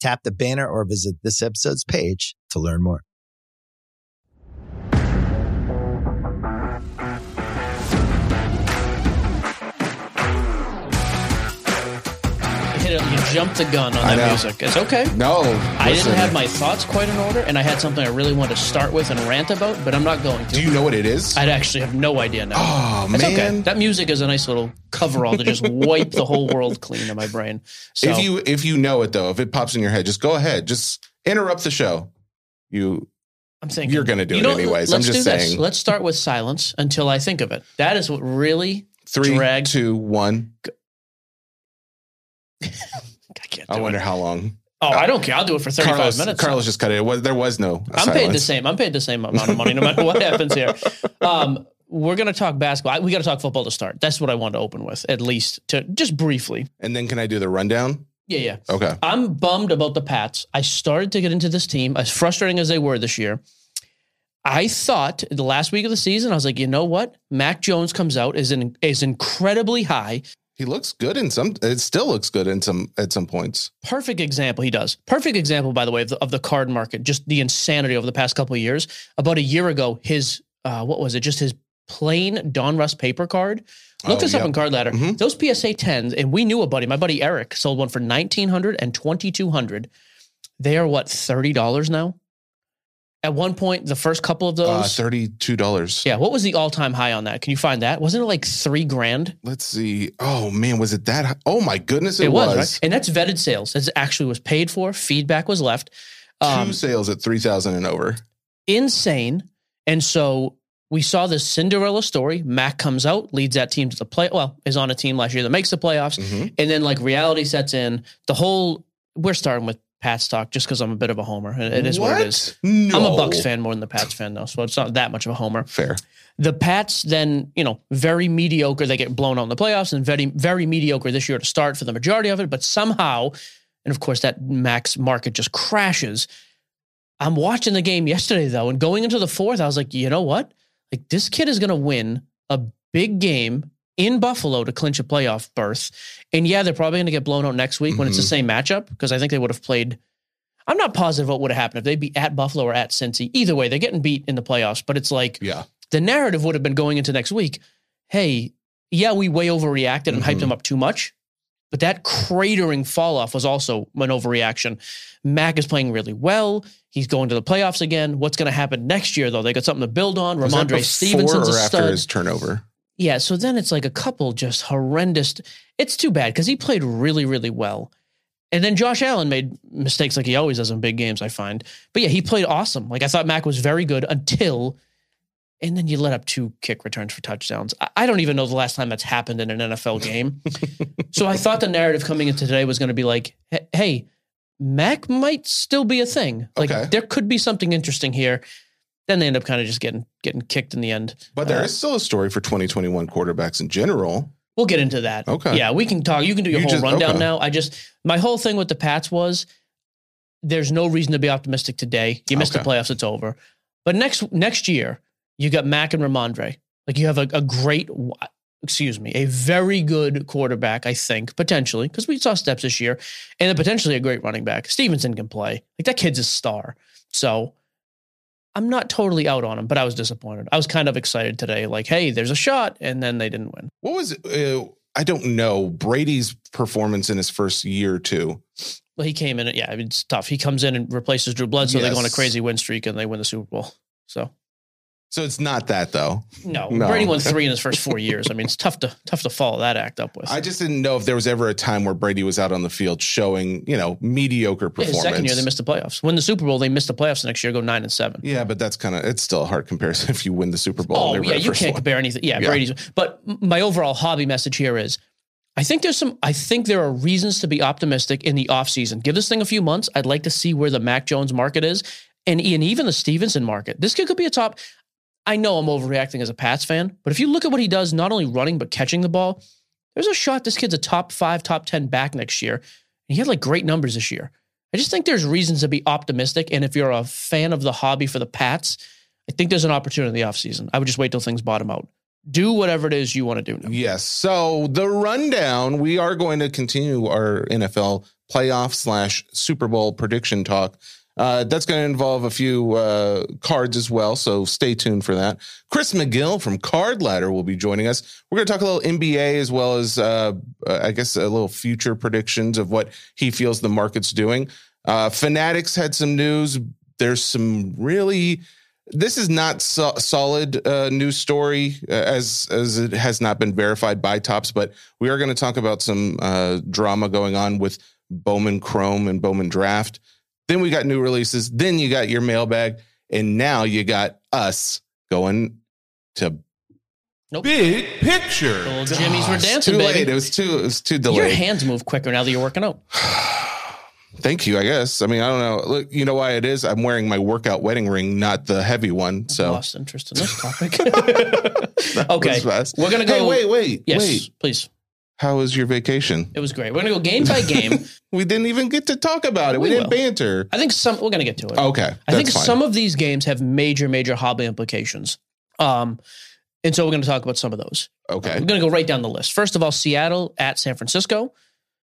Tap the banner or visit this episode's page to learn more. Jumped the gun on that music. It's okay. No, I listen. didn't have my thoughts quite in order, and I had something I really wanted to start with and rant about, but I'm not going to. Do you know what it is? I'd actually have no idea now. Oh It's okay. man! That music is a nice little coverall to just wipe the whole world clean in my brain. So if you if you know it though, if it pops in your head, just go ahead. Just interrupt the show. You I'm thinking you're gonna do you it anyways. I'm just do this. saying. Let's start with silence until I think of it. That is what really three, Drag. two, one. I can't. I wonder it. how long. Oh, I don't care. I'll do it for 35 Carlos, minutes. Carlos just cut it. it was, there was no. I'm paid the same. I'm paid the same amount of money no matter what happens here. Um, we're going to talk basketball. I- We got to talk football to start. That's what I wanted to open with, at least to just briefly. And then can I do the rundown? Yeah, yeah. Okay. I'm bummed about the Pats. I started to get into this team, as frustrating as they were this year. I thought the last week of the season, I was like, you know what? Mac Jones comes out is in, is incredibly high. He looks good in some. It still looks good in some at some points. Perfect example. He does. Perfect example, by the way, of the, of the card market. Just the insanity over the past couple of years. About a year ago, his uh, what was it? Just his plain Donruss paper card. Look Oh, this up in Card Ladder. Mhm. Those PSA tens, and we knew a buddy. My buddy Eric sold one for nineteen hundred and twenty two hundred. They are what thirty dollars now. At one point, the first couple of Uh, those. Thirty-two dollars. yeah, what was the all time high on that? Can you find that? Wasn't it like three grand? Let's see. Oh man, was it that? High? Oh my goodness, it, It, was, was. right, and that's vetted sales. It actually was paid for. Feedback was left. Um, Two sales at three thousand and over. insane. And so we saw this Cinderella story. Mac comes out, leads that team to the play. Well, is on a team last year that makes the playoffs, Mhm. and then like reality sets in. The whole we're starting with Pats talk just because I'm a bit of a homer. It- it is what, it is. No. I'm a Bucks fan more than the Pats fan though, so it's not that much of a homer. Fair. The Pats then, you know, very mediocre. They get blown out in the playoffs and very, very mediocre this year to start for the majority of it. But somehow, and of course, that Mac's market just crashes. I'm watching the game yesterday though, and going into the fourth, I was like, you know what? Like this kid is going to win a big game in Buffalo to clinch a playoff berth. And yeah, they're probably going to get blown out next week when it's the Mhm. same matchup because I think they would have played. I'm not positive what would have happened if they'd be at Buffalo or at Cincy. Either way, they're getting beat in the playoffs. But it's like Yeah. the narrative would have been going into next week. Hey, yeah, we way overreacted and hyped Mhm. him up too much. But that cratering fall off was also an overreaction. Mac is playing really well. He's going to the playoffs again. What's going to happen next year, though? They got something to build on. Was Rhamondre Stevenson's a or after stud. his turnover. Yeah, so then it's like a couple just horrendous. It's too bad because he played really, really well. And then Josh Allen made mistakes like he always does in big games, I find. But yeah, he played awesome. Like I thought Mac was very good until, and then you let up two kick returns for touchdowns. I, I don't even know the last time that's happened in an NFL game. so I thought the narrative coming into today was going to be like, "Hey, hey, Mac might still be a thing. Like Okay. there could be something interesting here. Then they end up kind of just getting getting kicked in the end. But there Uh, is still a story for 2021 quarterbacks in general. We'll get into that. Okay. Yeah, we can talk. You can do your You whole just- rundown okay. now. I just my whole thing with the Pats was there's no reason to be optimistic today. You missed Okay. the playoffs, it's over. But next next year, you got Mac and Rhamondre. Like you have a, a great, excuse me, a very good quarterback, I think, potentially, because we saw steps this year, and potentially a great running back. Stevenson can play. Like that kid's a star. So I'm not totally out on him, but I was disappointed. I was kind of excited today, like, hey, there's a shot, and then they didn't win. What was uh, I don't know Brady's performance in his first year or two. Well, he came in. Yeah, I mean, it's tough. He comes in and replaces Drew Bledsoe. They go on a crazy win streak and they win the Super Bowl. So So it's not that though. no, No. Brady won three in his first four years. I mean, it's tough to tough to follow that act up with. I just didn't know if there was ever a time where Brady was out on the field showing, you know, mediocre Yeah, performance. his second year, they missed the playoffs. Win the Super Bowl, they missed the playoffs the next year. Go nine and seven. Yeah, but that's kind of it's still a hard comparison if you win the Super Bowl. Oh yeah, you can't one. compare anything. Yeah, Yeah. Brady's. But my overall hobby message here is, I think there's some. I think there are reasons to be optimistic in the offseason. Give this thing a few months. I'd like to see where the Mac Jones market is, and, and even the Stevenson market. This kid could be a top. I know I'm overreacting as a Pats fan, but if you look at what he does, not only running but catching the ball, there's a shot this kid's a top five, top ten back next year. And he had like great numbers this year. I just think there's reasons to be optimistic. And if you're a fan of the hobby for the Pats, I think there's an opportunity in the offseason. I would just wait till things bottom out. Do whatever it is you want to do now. Yes. So the rundown, we are going to continue our NFL playoff slash Super Bowl prediction talk. Uh, that's going to involve a few uh, cards as well. So stay tuned for that. Chris McGill from Card Ladder will be joining us. We're going to talk a little NBA as well as, uh, I guess, a little future predictions of what he feels the market's doing. Uh, Fanatics had some news. There's some really this is not so- solid uh, news story uh, as as it has not been verified by Topps but we are going to talk about some drama going on with bowman chrome and bowman draft then we got new releases then you got your mailbag and now you got us going to Big picture. Little Jimmy's were dancing, too late it was too it was too delayed. Your hands move quicker now that you're working out. thank you i guess i mean i don't know look you know why it is i'm wearing my workout wedding ring not the heavy one so Lost interest in this topic. Okay, we're gonna Hey, go. wait wait yes, wait please. How was your vacation It was great. We're gonna go game by game. We didn't even get to talk about it. We, We didn't will. banter. I think some. We're gonna get to it. Okay. I think fine. some of these games have major, major hobby implications. Um, and so we're going to talk about some of those. Okay. We're going to go right down the list. First of all, Seattle at San Francisco.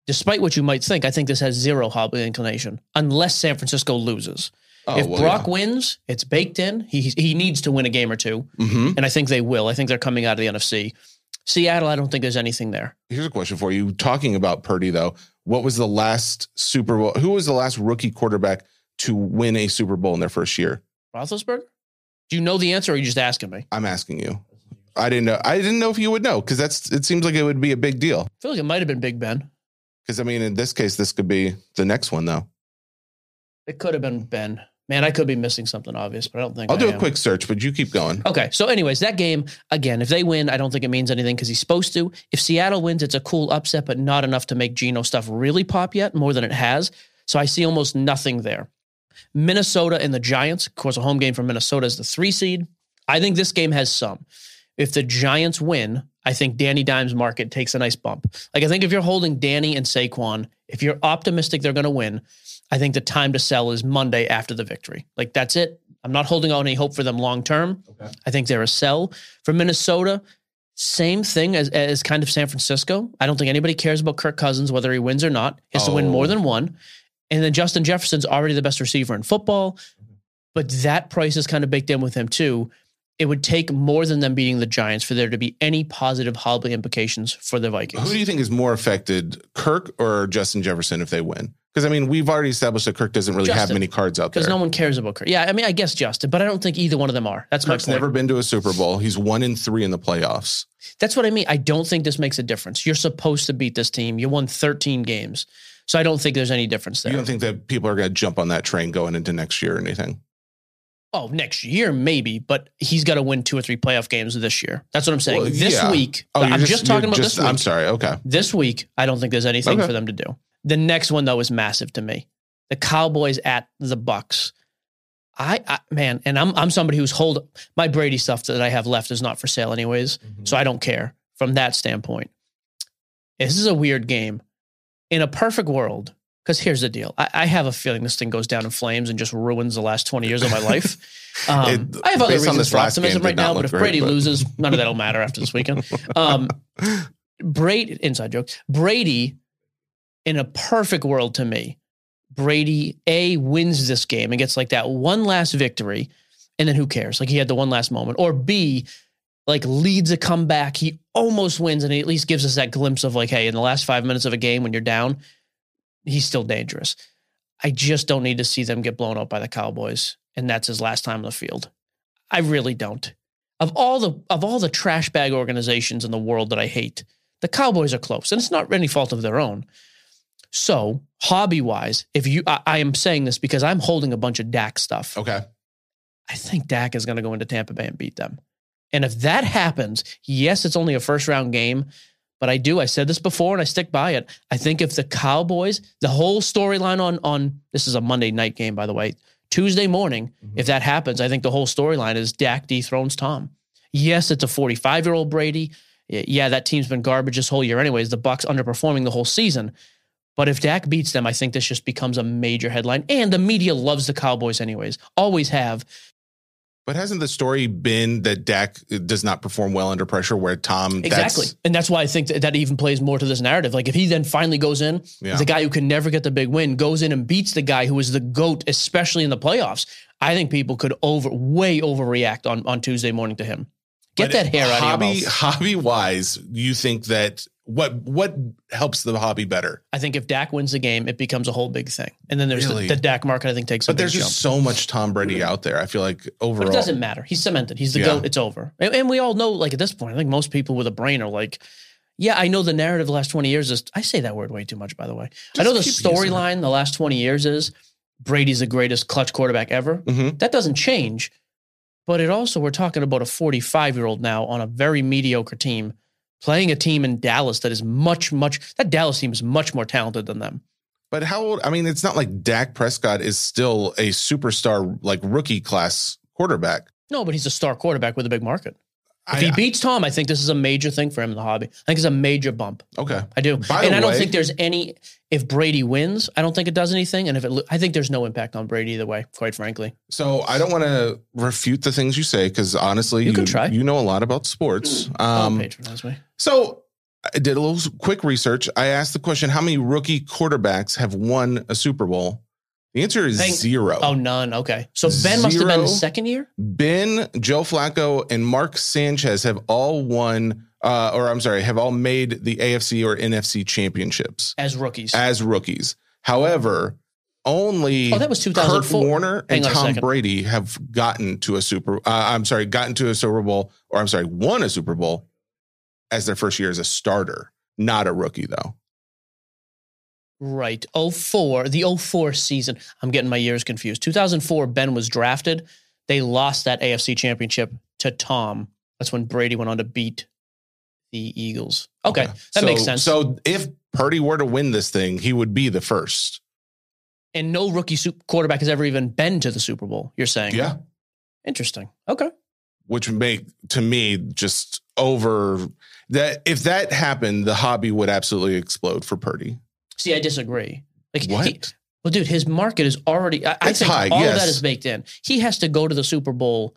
Despite what you might think, I think this has zero hobby inclination unless San Francisco loses. Oh, if well, Brock wins, it's baked in. He he needs to win a game or two, yeah. hmm and I think they will. I think they're coming out of the NFC. Seattle, I don't think there's anything there. Here's a question for you. Talking about Purdy, though, what was the last Super Bowl? Who was the last rookie quarterback to win a Super Bowl in their first year? Roethlisberger? Do you know the answer, or are you just asking me? I'm asking you. I didn't know. I didn't know if you would know because that's. It seems like it would be a big deal. I feel like it might have been Big Ben. Because I mean, in this case, this could be the next one, though. It could have been Ben. Man, I could be missing something obvious, but I don't think I'll I do a quick search, but you keep going. Okay. So, anyways, that game, again, if they win, I don't think it means anything because he's supposed to. If Seattle wins, it's a cool upset, but not enough to make Geno stuff really pop yet, more than it has. So I see almost nothing there. Minnesota and the Giants, of course, a home game for Minnesota is the three seed. I think this game has some. If the Giants win, I think Danny Dimes' market takes a nice bump. Like, I think if you're holding Danny and Saquon, if you're optimistic they're going to win, I think the time to sell is Monday after the victory. Like, that's it. I'm not holding out any hope for them long term. I think they're a sell. For Minnesota, same thing as, as kind of San Francisco. I don't think anybody cares about Kirk Cousins, whether he wins or not. He has to win Oh. more than one. And then Justin Jefferson's already the best receiver in football, mm-hmm. but that price is kind of baked in with him too. It would take more than them beating the Giants for there to be any positive hobby implications for the Vikings. Who do you think is more affected, Kirk or Justin Jefferson, if they win? Because I mean, we've already established that Kirk doesn't really have many cards out there. Because no one cares about Kirk. Yeah, I mean, I guess Justin, but I don't think either one of them are. That's Kirk's my point. never been to a Super Bowl. He's one in three in the playoffs. That's what I mean. I don't think this makes a difference. You're supposed to beat this team. You won 13 games. So I don't think there's any difference there. You don't think that people are going to jump on that train going into next year or anything? oh, next year, maybe, but he's got to win two or three playoff games this year. That's what I'm saying. Well, this yeah. week, Oh, I'm just, talking about just- this week. I'm sorry. Okay. This week, I don't think there's anything Okay. for them to do. The next one though is massive to me. The Cowboys at the Bucks. I, I man, and I'm I'm somebody who's hold my Brady stuff that I have left is not for sale anyways, so I don't care from that standpoint. This is a weird game. In a perfect world, Because here's the deal: I, I have a feeling this thing goes down in flames and just ruins the last twenty years of my life. Um, It- I have other reasons for optimism right now, but if great, Brady but- loses, none of that'll matter after this weekend. Um, Brady, inside joke. Brady, in a perfect world to me, Brady a wins this game and gets like that one last victory, and then who cares? Like he had the one last moment, or B, like leads a comeback. He almost wins, and he at least gives us that glimpse of like, hey, in the last five minutes of a game when you're down, he's still dangerous. I just don't need to see them get blown up by the Cowboys, and that's his last time on the field. I really don't. Of all the of all the trash bag organizations in the world that I hate, the Cowboys are close, and it's not any fault of their own. So, hobby wise, if you, I, I am saying this because I'm holding a bunch of Dak stuff. Okay. I think Dak is going to go into Tampa Bay and beat them. And if that happens, yes, it's only a first round game, but I do. I said this before and I stick by it. I think if the Cowboys, the whole storyline on on this is a Monday night game, by the way, Tuesday morning, mm-hmm. if that happens, I think the whole storyline is Dak dethrones Tom. Yes, it's a 45 year old Brady. Yeah, that team's been garbage this whole year, anyways. The Bucks underperforming the whole season. But if Dak beats them, I think this just becomes a major headline. And the media loves the Cowboys, anyways. Always have. But hasn't the story been that Dak does not perform well under pressure where Tom Exactly. that's- And that's why I think that, that even plays more to this narrative. Like if he then finally goes in, Yeah. the guy who can never get the big win goes in and beats the guy who is the GOAT, especially in the playoffs. I think people could over way overreact on, on Tuesday morning to him. Get But that hair out hobby, of your mouth. Hobby wise, you think that what what helps the hobby better? I think if Dak wins the game, it becomes a whole big thing. And then there's Really? the, the Dak market, I think, takes a But big there's jump. just so much Tom Brady out there. I feel like But overall, it doesn't matter. He's cemented. He's the Yeah. GOAT. It's over. And, and we all know, like at this point, I think most people with a brain are like, yeah, I know the narrative the last 20 years is, I say that word way too much, by the way. I know the keep using it. storyline the last 20 years is Brady's the greatest clutch quarterback ever. Mhm. That doesn't change. But it also, we're talking about a 45 year old now on a very mediocre team playing a team in Dallas that is much, much, that Dallas team is much more talented than them. But how old? I mean, it's not like Dak Prescott is still a superstar, like rookie class quarterback. No, but he's a star quarterback with a big market. If I- he beats Tom, I think this is a major thing for him in the hobby. I think it's a major bump. okay. I do. By and I don't way- think there's any, if Brady wins, I don't think it does anything. And if it, lo- I think there's no impact on Brady either way, quite frankly. So I don't want to refute the things you say because honestly, You you, can try. you know a lot about sports. Um, patronize me. so I did a little quick research. I asked the question: How many rookie quarterbacks have won a Super Bowl? The answer is Thank- zero. Oh, none. Okay. So Ben must have been Zero. second year? Ben, Joe Flacco, and Mark Sanchez have all won, uh, or I'm sorry, have all made the AFC or NFC championships as rookies. as rookies. However, only Oh, that was Kurt 2004. Warner and Hang on a Tom. Brady have gotten to a Super. Uh, I'm sorry, gotten to a Super Bowl, or I'm sorry, won a Super Bowl as their first year as a starter, not a rookie though. Right. 04, the 04 season. I'm getting my years confused. 2004, Ben was drafted. They lost that AFC championship to Tom. That's when Brady went on to beat the Eagles. Okay. That So- makes sense. So if Purdy were to win this thing, he would be the first. and no rookie quarterback has ever even been to the Super Bowl, you're saying? Yeah. Interesting. Okay. which would make to me just over that if that happened, the hobby would absolutely explode for Purdy. See, I disagree. Like he- What? well, dude, his market is already. I, I It's think high, all of that is baked in. He has to go to the Super Bowl.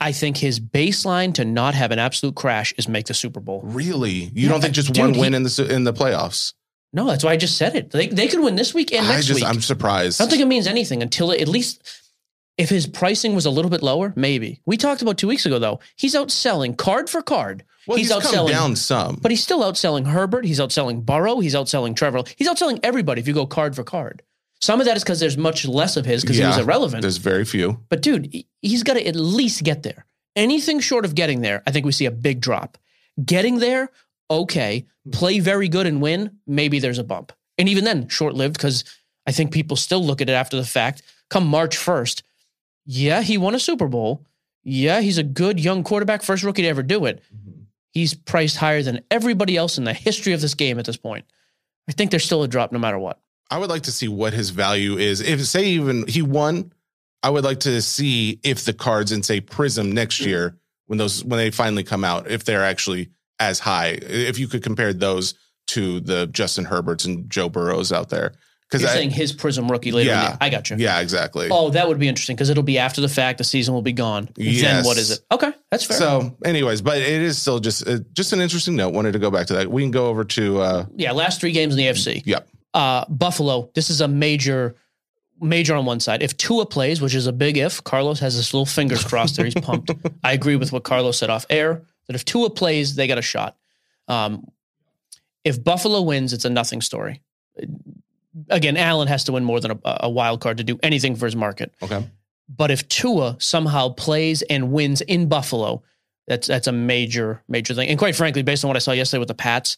I think his baseline to not have an absolute crash is make the Super Bowl. Really? You Yeah, don't think just dude, one he- win in the in the playoffs? No, that's why I just said it. They they could win this week and I next just week. I'm surprised. I don't think it means anything until at least if his pricing was a little bit lower, maybe. We talked about two weeks ago though. He's outselling card for card. well, he's, he's, outselling down some. But he's still outselling Herbert. He's outselling Burrow. He's outselling Trevor. He's outselling everybody if you go card for card. Some of that is because there's much less of his because he was irrelevant. There's very few. But dude, he's got to at least get there. Anything short of getting there, I think we see a big drop. Getting there, okay. Play very good and win, maybe there's a bump. And even then, short lived because I think people still look at it after the fact. Come March 1st, yeah, he won a Super Bowl. Yeah, he's a good young quarterback, first rookie to ever do it. Mm-hmm. He's priced higher than everybody else in the history of this game at this point. I think there's still a drop no matter what. I would like to see what his value is. If say even he won, I would like to see if the cards in say Prizm next year when those when they finally come out, if they're actually as high. If you could compare those to the Justin Herberts and Joe Burrows out there. Because You're I, saying his Prizm rookie later Yeah. I got you. yeah, exactly. Oh, that would be interesting because it'll be after the fact. The season will be gone. Then what is it? Okay, that's fair. So, anyways, but it is still just uh, just an interesting note. Wanted to go back to that. We can go over to uh, yeah, last three games in the AFC. Yep. Uh, Buffalo. This is a major, major on one side. If Tua plays, which is a big if, Carlos has his little fingers crossed there. He's pumped. I agree with what Carlos said off air that if Tua plays, they got a shot. Um, if Buffalo wins, it's a nothing story. Again, Allen has to win more than a, a wild card to do anything for his market. okay. But if Tua somehow plays and wins in Buffalo, that's that's a major major thing. And quite frankly, based on what I saw yesterday with the Pats,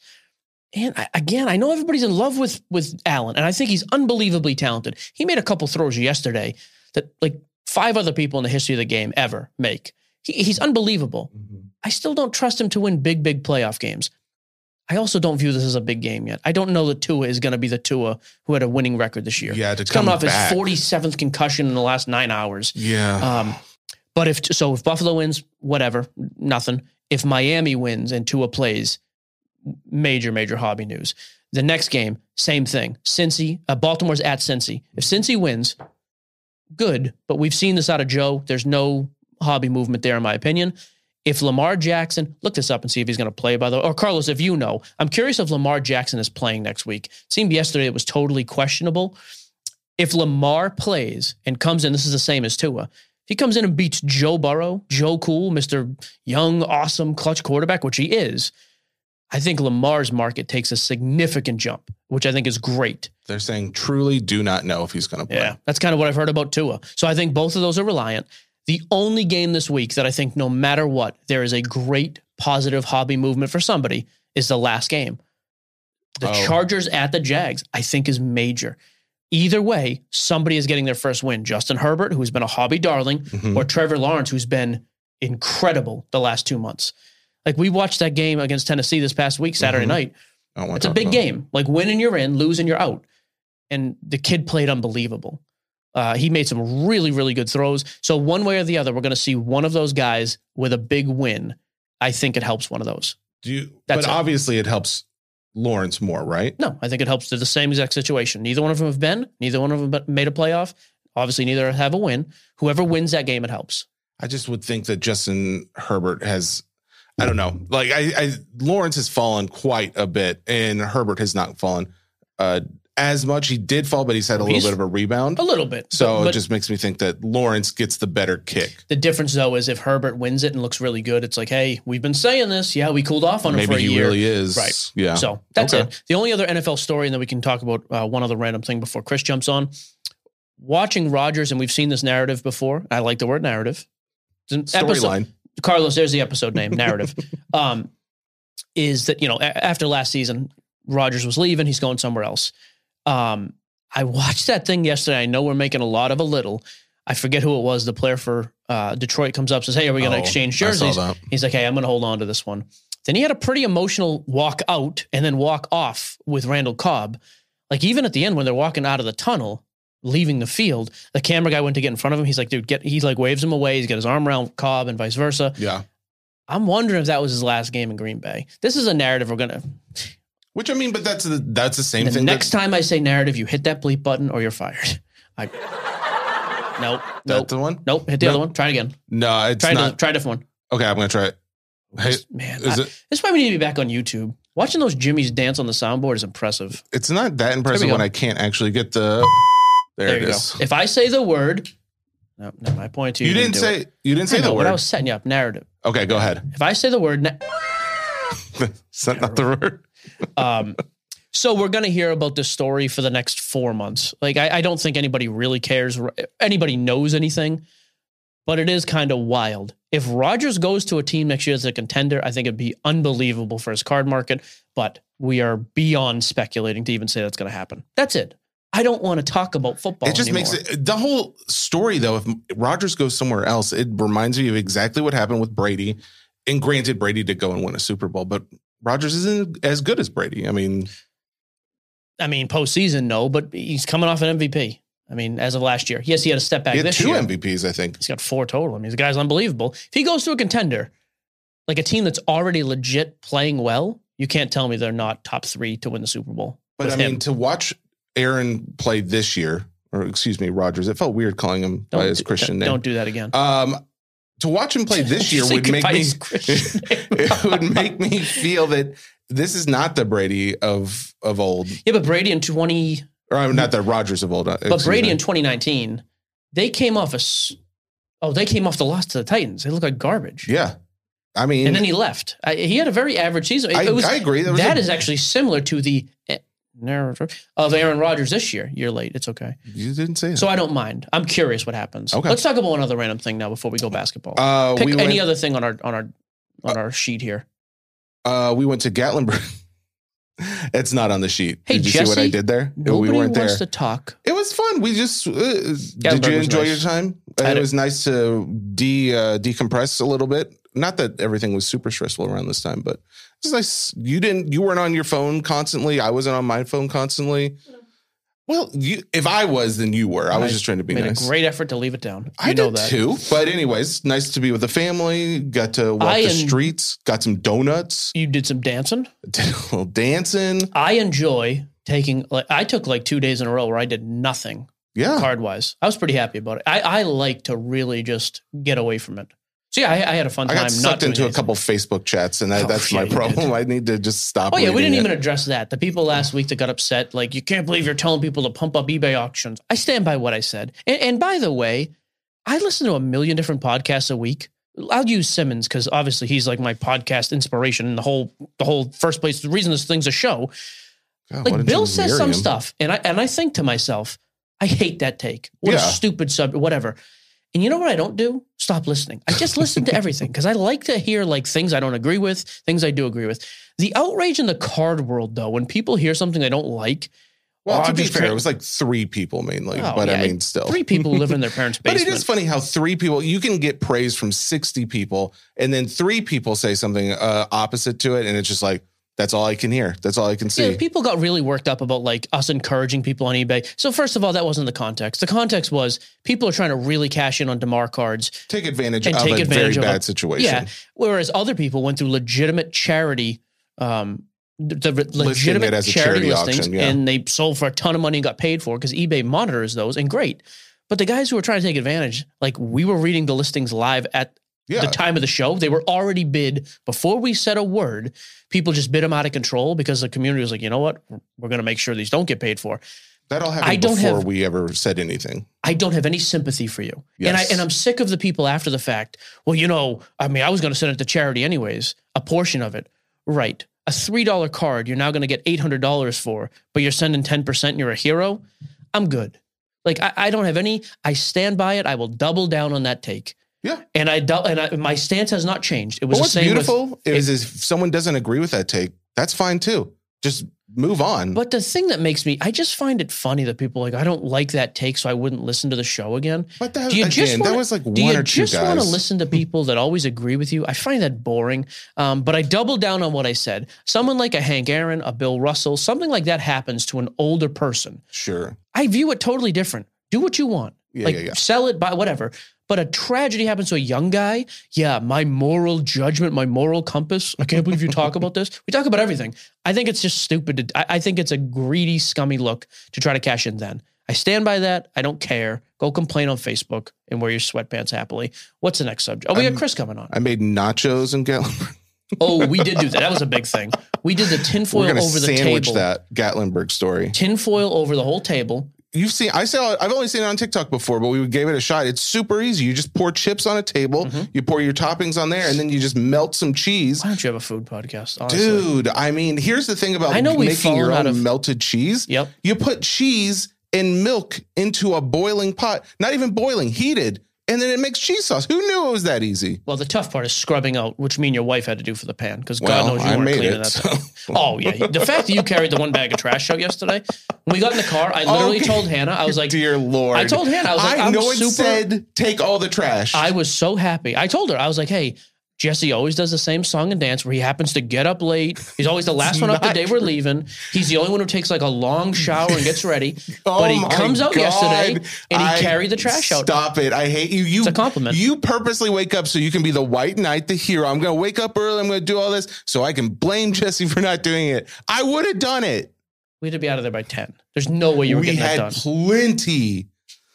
and I, again, I know everybody's in love with with Allen, and I think he's unbelievably talented. He made a couple throws yesterday that like five other people in the history of the game ever make. He, he's unbelievable. Mm-hmm. I still don't trust him to win big big playoff games. I also don't view this as a big game yet. I don't know that Tua is going to be the Tua who had a winning record this year. Yeah, to He's come coming off back. his 47th concussion in the last nine hours. Yeah. Um, but if so, if Buffalo wins, whatever, nothing. If Miami wins and Tua plays, major, major hobby news. The next game, same thing. Cincy, uh, Baltimore's at Cincy. If Cincy wins, good. But we've seen this out of Joe. There's no hobby movement there, in my opinion. If Lamar Jackson, look this up and see if he's going to play. By the way, or Carlos, if you know, I'm curious if Lamar Jackson is playing next week. Seemed yesterday it was totally questionable. If Lamar plays and comes in, this is the same as Tua. He comes in and beats Joe Burrow, Joe Cool, Mr. Young, awesome, clutch quarterback, which he is, I think Lamar's market takes a significant jump, which I think is great. They're saying truly do not know if he's going to play. Yeah, that's kind of what I've heard about Tua. So I think both of those are reliant. The only game this week that I think, no matter what, there is a great positive hobby movement for somebody is the last game. The Oh. Chargers at the Jags, I think, is major. Either way, somebody is getting their first win. Justin Herbert, who's been a hobby darling, Mhm. or Trevor Lawrence, who's been incredible the last two months. Like we watched that game against Tennessee this past week, Saturday Mhm. night. I don't wanna It's a big game. Like winning, you're in. Losing, you're out. And the kid played unbelievable. Uh, he made some really, really good throws. So one way or the other, we're going to see one of those guys with a big win. I think it helps one of those. Do you, That's but it. obviously it helps Lawrence more, right? No, I think it helps to the same exact situation. Neither one of them have been. Neither one of them made a playoff. Obviously, neither have a win. Whoever wins that game, it helps. I just would think that Justin Herbert has, I don't know, like I, I Lawrence has fallen quite a bit, and Herbert has not fallen uh, as much. He did fall, but he's had a little He's- bit of a rebound. A little bit. So it but just makes me think that Lawrence gets the better kick. the difference, though, is if Herbert wins it and looks really good, it's like, hey, we've been saying this. Yeah, we cooled off on him Maybe for a year. he year. really is. Right. Yeah. So that's Okay. it. The only other NFL story, and then we can talk about uh, one other random thing before Chris jumps on. Watching Rodgers, and we've seen this narrative before. I like the word narrative. It's an episode- Storyline. Carlos, there's the episode name, narrative. um, is that you know a- after last season, Rodgers was leaving. He's going somewhere else. Um, I watched that thing yesterday. I know we're making a lot of a little. I forget who it was. The player for uh, Detroit comes up says, "Hey, are we going to Oh, exchange jerseys?" He's like, "Hey, I'm going to hold on to this one." Then he had a pretty emotional walk out and then walk off with Randall Cobb. Like even at the end when they're walking out of the tunnel, leaving the field, the camera guy went to get in front of him. He's like, "Dude, get." He like waves him away. He's got his arm around Cobb and vice versa. Yeah. I'm wondering if that was his last game in Green Bay. This is a narrative we're gonna. Which I mean, but that's the that's the same The thing. next that, time I say narrative, you hit that bleep button or you're fired. I. Nope. that's Nope. the one. Nope. Hit the No. other one. Try it again. No, it's Try, not. a, try a different one. Okay, I'm gonna try it. Hey, Man, is I- it? this is why we need to be back on YouTube. Watching those Jimmys dance on the soundboard is impressive. It's not that impressive when I can't actually get the. There, There it you is. go. If I say the word, no, no, my point to you. You didn't do say it. you didn't say know, the but I was setting you up. Narrative. Okay, go ahead. If I say the word, na- Is that not the word? Um, so we're going to hear about this story for the next four months. Like, I, I don't think anybody really cares. Anybody knows anything, but it is kind of wild. If Rodgers goes to a team next year as a contender, I think it'd be unbelievable for his card market. But we are beyond speculating to even say that's going to happen. That's it. I don't want to talk about football. It just anymore. makes it the whole story though. If Rodgers goes somewhere else, it reminds me of exactly what happened with Brady. And granted, Brady did go and win a Super Bowl, but Rodgers isn't as good as Brady. I mean, I mean, postseason, no, but he's coming off an MVP. I mean, as of last year, yes, he had a step back he had two year. MVPs, I think. He's got four total. I mean, the guy's unbelievable. If he goes to a contender, like a team that's already legit playing well, You can't tell me they're not top three to win the Super Bowl. But I mean, him. to watch Aaron play this year, or excuse me, Rodgers, it felt weird calling him by his do- Christian don't, name. Don't do that again. Um, to watch him play this year would make me his Christian name. it would make me feel that this is not the Brady of of old, yeah, but Brady in twenty, or uh, not the Rodgers of old. uh, but Brady me. in twenty nineteen, they came off a. Oh, they came off the loss to the Titans. They look like garbage. yeah, I mean, and then he left. I, he had a very average season. It, I, it was, I agree. There was that a- is actually similar to the narrative of Aaron Rodgers this year. You're late. It's okay. you didn't say it. So I don't mind. I'm curious what happens. Okay. Let's talk about one other random thing now before we go basketball. uh, Pick we any went, other thing on our on our on our sheet here. uh, we went to Gatlinburg. it's not on the sheet. Hey, did you see what I Jesse, did there? Nobody we weren't wants there. to talk. It was fun. We just uh, did you enjoy nice. your time? It was nice to de uh, decompress a little bit. Not that everything was super stressful around this time, but it's nice. You didn't. You weren't on your phone constantly. I wasn't on my phone constantly. Well, you, if I was, then you were. I was I just trying to be Made nice. a great effort to leave it down. You I know did that. too. But anyways, nice to be with the family. Got to walk I the en- streets. Got some donuts. You did some dancing. Did a little dancing. I enjoy taking like I took like two days in a row where I did nothing Yeah. card wise. I was pretty happy about it. I, I like to really just get away from it. So yeah, I, I had a fun I time. got sucked into a anything. couple Facebook chats, and that, Oh, that's yeah, my you problem. I need to just stop. Oh yeah, we reading didn't it. even address that. The people last week that got upset, like you can't believe you're telling people to pump up eBay auctions. I stand by what I said. And, and by the way, I listen to a million different podcasts a week. I'll use Simmons because obviously he's like my podcast inspiration and the whole the whole first place. The reason this thing's a show. God, why Like didn't Bill says marry some him? stuff, and I and I think to myself, I hate that take. What a stupid subject, whatever. And you know what I don't do? Stop listening. I just listen to everything because I like to hear like things I don't agree with, things I do agree with. The outrage in the card world, though, when people hear something they don't like, Well, Oh, to be fair, it was like three people mainly, Oh, but I mean, still. three people live in their parents' basement. But it is funny how three people you can get praise from sixty people, and then three people say something uh, opposite to it, and it's just like that's all I can hear. That's all I can see. Yeah, people got really worked up about like us encouraging people on eBay. So first of all, that wasn't the context. The context was people are trying to really cash in on Damar cards. take advantage and of take a advantage very of bad a- situation. Yeah. Whereas other people went through legitimate charity, um, the legitimate charity, charity listings, auction, yeah. and they sold for a ton of money and got paid for because eBay monitors those, and great. But the guys who were trying to take advantage, like we were reading the listings live at Yeah. the time of the show, they were already bid before we said a word. People just bid them out of control because the community was like, you know what, we're going to make sure these don't get paid for. that all happened I don't before have- we ever said anything. I don't have any sympathy for you. And I and I'm sick of the people after the fact. Well, you know, I mean, I was going to send it to charity anyways, a portion of it. Right. A $3 card you're now going to get $800 for, but you're sending 10% and you're a hero. I'm good. Like I, I don't have any I stand by it. I will double down on that take. Yeah. And I dou- and I, my stance has not changed. It was But what's same with- beautiful is, is if someone doesn't agree with that take, that's fine too. Just move on. But the thing that makes me, I just find it funny that people are like, I don't like that take, so I wouldn't listen to the show again. But that, Do you again, just that wanna- was like Do one you or two just want to listen to people that always agree with you? I find that boring. Um, but I double down on what I said. Someone like a Hank Aaron, a Bill Russell, something like that happens to an older person. Sure. I view it totally different. Do what you want. Yeah, like yeah, yeah. sell it, buy whatever. But a tragedy happens to a young guy. Yeah, my moral judgment, my moral compass. I can't believe you talk about this. We talk about everything. I think it's just stupid. To, I, I think it's a greedy, scummy look to try to cash in. Then I stand by that. I don't care. Go complain on Facebook and wear your sweatpants happily. What's the next subject? Oh, we got Chris coming on. I made nachos and Gatlinburg. Oh, we did do that. That was a big thing. We did the tinfoil over the sandwich table. that Gatlinburg story. Tinfoil over the whole table. You've seen, I saw, I've only seen it on TikTok before, but we gave it a shot. It's super easy. You just pour chips on a table, Mm-hmm. you pour your toppings on there, and then you just melt some cheese. Why don't you have a food podcast? Honestly. Dude, I mean, here's the thing about I know making your own out of- melted cheese. Yep. You put cheese and milk into a boiling pot, not even boiling, heated, and then it makes cheese sauce. Who knew it was that easy? Well, the tough part is scrubbing out, which mean your wife had to do for the pan because Well, God knows you I weren't cleaning it, that. so- thing. Oh yeah, the fact that you carried the one bag of trash out yesterday. When we got in the car, I literally Okay. told Hannah, I was like, Dear Lord. I told Hannah, I was like, I I'm no one super- said take all the trash. I was so happy. I told her, I was like, hey, Jesse always does the same song and dance where he happens to get up late. He's always the last one up the day we're leaving. He's the only one who takes like a long shower and gets ready. Oh but he comes out God. yesterday and he I- carried the trash out. Stop it! I hate you. You It's a compliment. You purposely wake up so you can be the white knight, the hero. I'm going to wake up early. I'm going to do all this so I can blame Jesse for not doing it. I would have done it. We had to be out of there by 10. There's no way you were we getting that had done. plenty.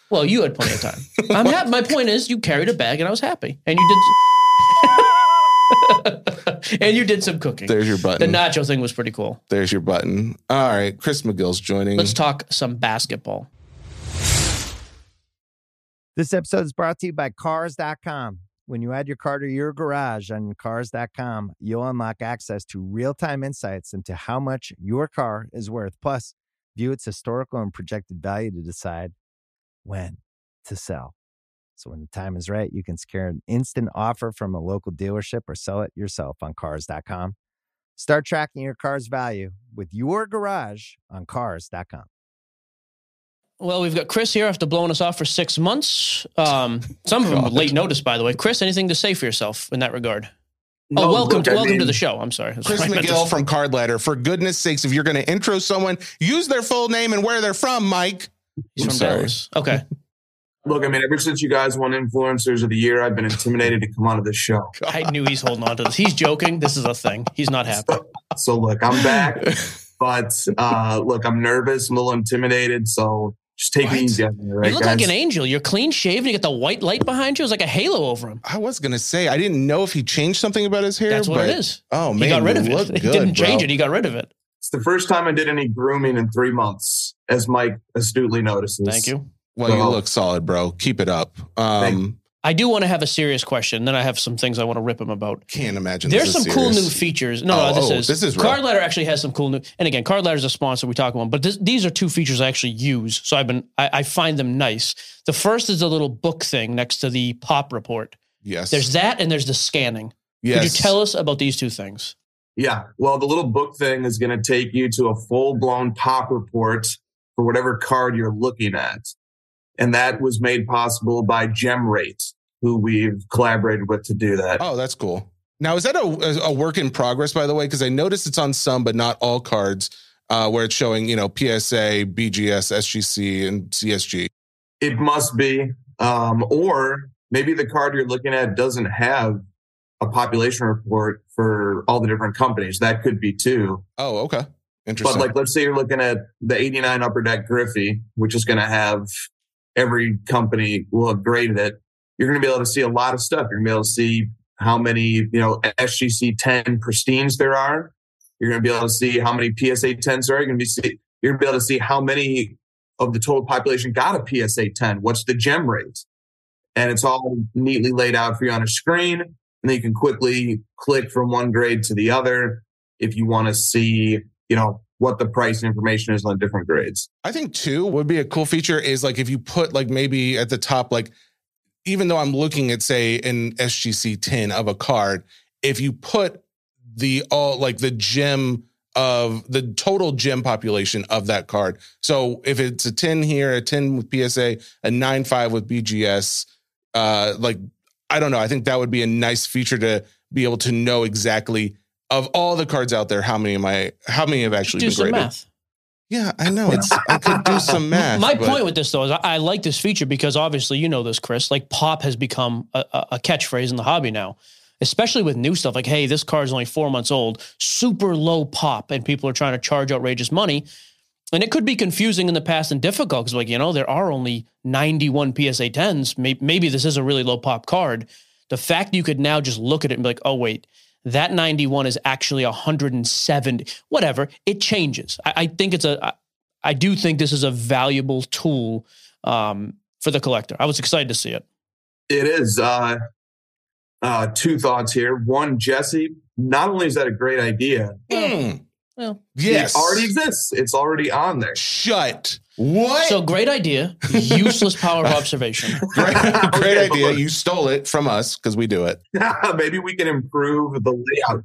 Well, you had plenty of time. I'm happy. My point is, you carried a bag, and I was happy. And you did, and you did some cooking. There's your button. The nacho thing was pretty cool. There's your button. All right, Chris McGill's joining. Let's talk some basketball. This episode is brought to you by Cars.com. When you add your car to your garage on Cars.com, you'll unlock access to real time insights into how much your car is worth. Plus, view its historical and projected value to decide when to sell. So, when the time is right, you can secure an instant offer from a local dealership or sell it yourself on Cars.com. Start tracking your car's value with your garage on Cars.com. Well, we've got Chris here after blowing us off for six months. Um, some of them late notice, by the way. Chris, anything to say for yourself in that regard? No, oh, welcome look, to I welcome to the show. I'm sorry. That's Chris what I meant to McGill from Card Ladder. For goodness sakes, if you're going to intro someone, use their full name and where they're from, Mike. He's I'm from sorry. Dallas. Okay. Look, I mean, ever since you guys won Influencers of the Year, I've been intimidated to come onto this show. I knew he's holding on to this. He's joking. This is a thing. He's not happy. So, look, I'm back, but uh, look, I'm nervous, I'm a little intimidated. So, just take What? me easy on me, right, you look guys? like an angel. You're clean shaven. You got the white light behind you. It's like a halo over him. I was going to say, I didn't know if he changed something about his hair. That's what but, it is. Oh, man. he got rid of you look it. He didn't change bro. it. He got rid of it. It's the first time I did any grooming in three months, as Mike astutely notices. Thank you. Well, you look solid, bro. Keep it up. Um, I do want to have a serious question. Then I have some things I want to rip him about. can't imagine. There's this some is cool new features. No, Oh, no, this oh, is this is real. Card Ladder actually has some cool new. And again, Card Ladder is a sponsor. We talk about, but this, these are two features I actually use. So I've been I, I find them nice. The first is a little book thing next to the pop report. Yes. There's that, and there's the scanning. yes. Could you tell us about these two things? Yeah. Well, the little book thing is going to take you to a full blown pop report for whatever card you're looking at. And that was made possible by GemRate, who we've collaborated with to do that. Oh, that's cool. Now, is that a, a work in progress, by the way? Because I noticed it's on some, but not all cards, uh, where it's showing, you know, PSA, BGS, SGC, and CSG. It must be. Um, or maybe the card you're looking at doesn't have a population report for all the different companies. That could be too. Oh, okay. Interesting. But like, let's say you're looking at the 89 Upper Deck Griffey, which is going to have every company will have graded it. You're going to be able to see a lot of stuff. You're going to be able to see how many, you know, SGC 10 pristines there are. You're going to be able to see how many PSA 10s there are. You're going to be see, you're going to be able to see how many of the total population got a PSA 10. What's the gem rate? And it's all neatly laid out for you on a screen. And then you can quickly click from one grade to the other if you want to see, you know, what the price information is on different grades. I think two would be a cool feature is like if you put like maybe at the top, like even though I'm looking at say an SGC 10 of a card, if you put the all like the gem of the total gem population of that card. So if it's a 10 here, a 10 with PSA, a 9.5 with BGS, uh like I don't know. I think that would be a nice feature to be able to know exactly of all the cards out there, how many am I how many have actually Do been some graded? math. Yeah, I know. It's I could do some math. My but- point with this though is I, I like this feature because obviously you know this, Chris. Like pop has become a, a catchphrase in the hobby now, especially with new stuff. Like, hey, this card is only four months old, super low pop, and people are trying to charge outrageous money. And it could be confusing in the past and difficult because, like, you know, there are only 91 PSA 10s. Maybe, maybe this is a really low pop card. The fact you could now just look at it and be like, oh, wait, that 91 is actually 170, whatever. It changes. I, I think it's a, I, I do think this is a valuable tool um, for the collector. I was excited to see it. It is. Uh, uh, two thoughts here. One, Jesse, not only is that a great idea, Mm. Well, Yes. it already exists. It's already on there. Shut. What? So great idea, useless power of observation. great, great Okay, idea. You stole it from us because we do it. Maybe we can improve the layout.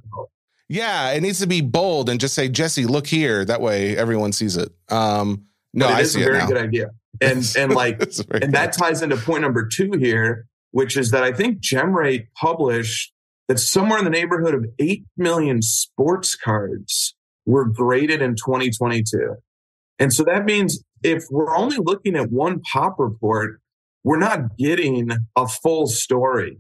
Yeah, it needs to be bold and just say, Jesse, look here. That way everyone sees it. Um, no, but it I is see a it very good idea. And and like It's very and that good. ties into point number two here, which is that I think GemRate published that somewhere in the neighborhood of 8 million sports cards were graded in 2022. And so that means if we're only looking at one pop report, we're not getting a full story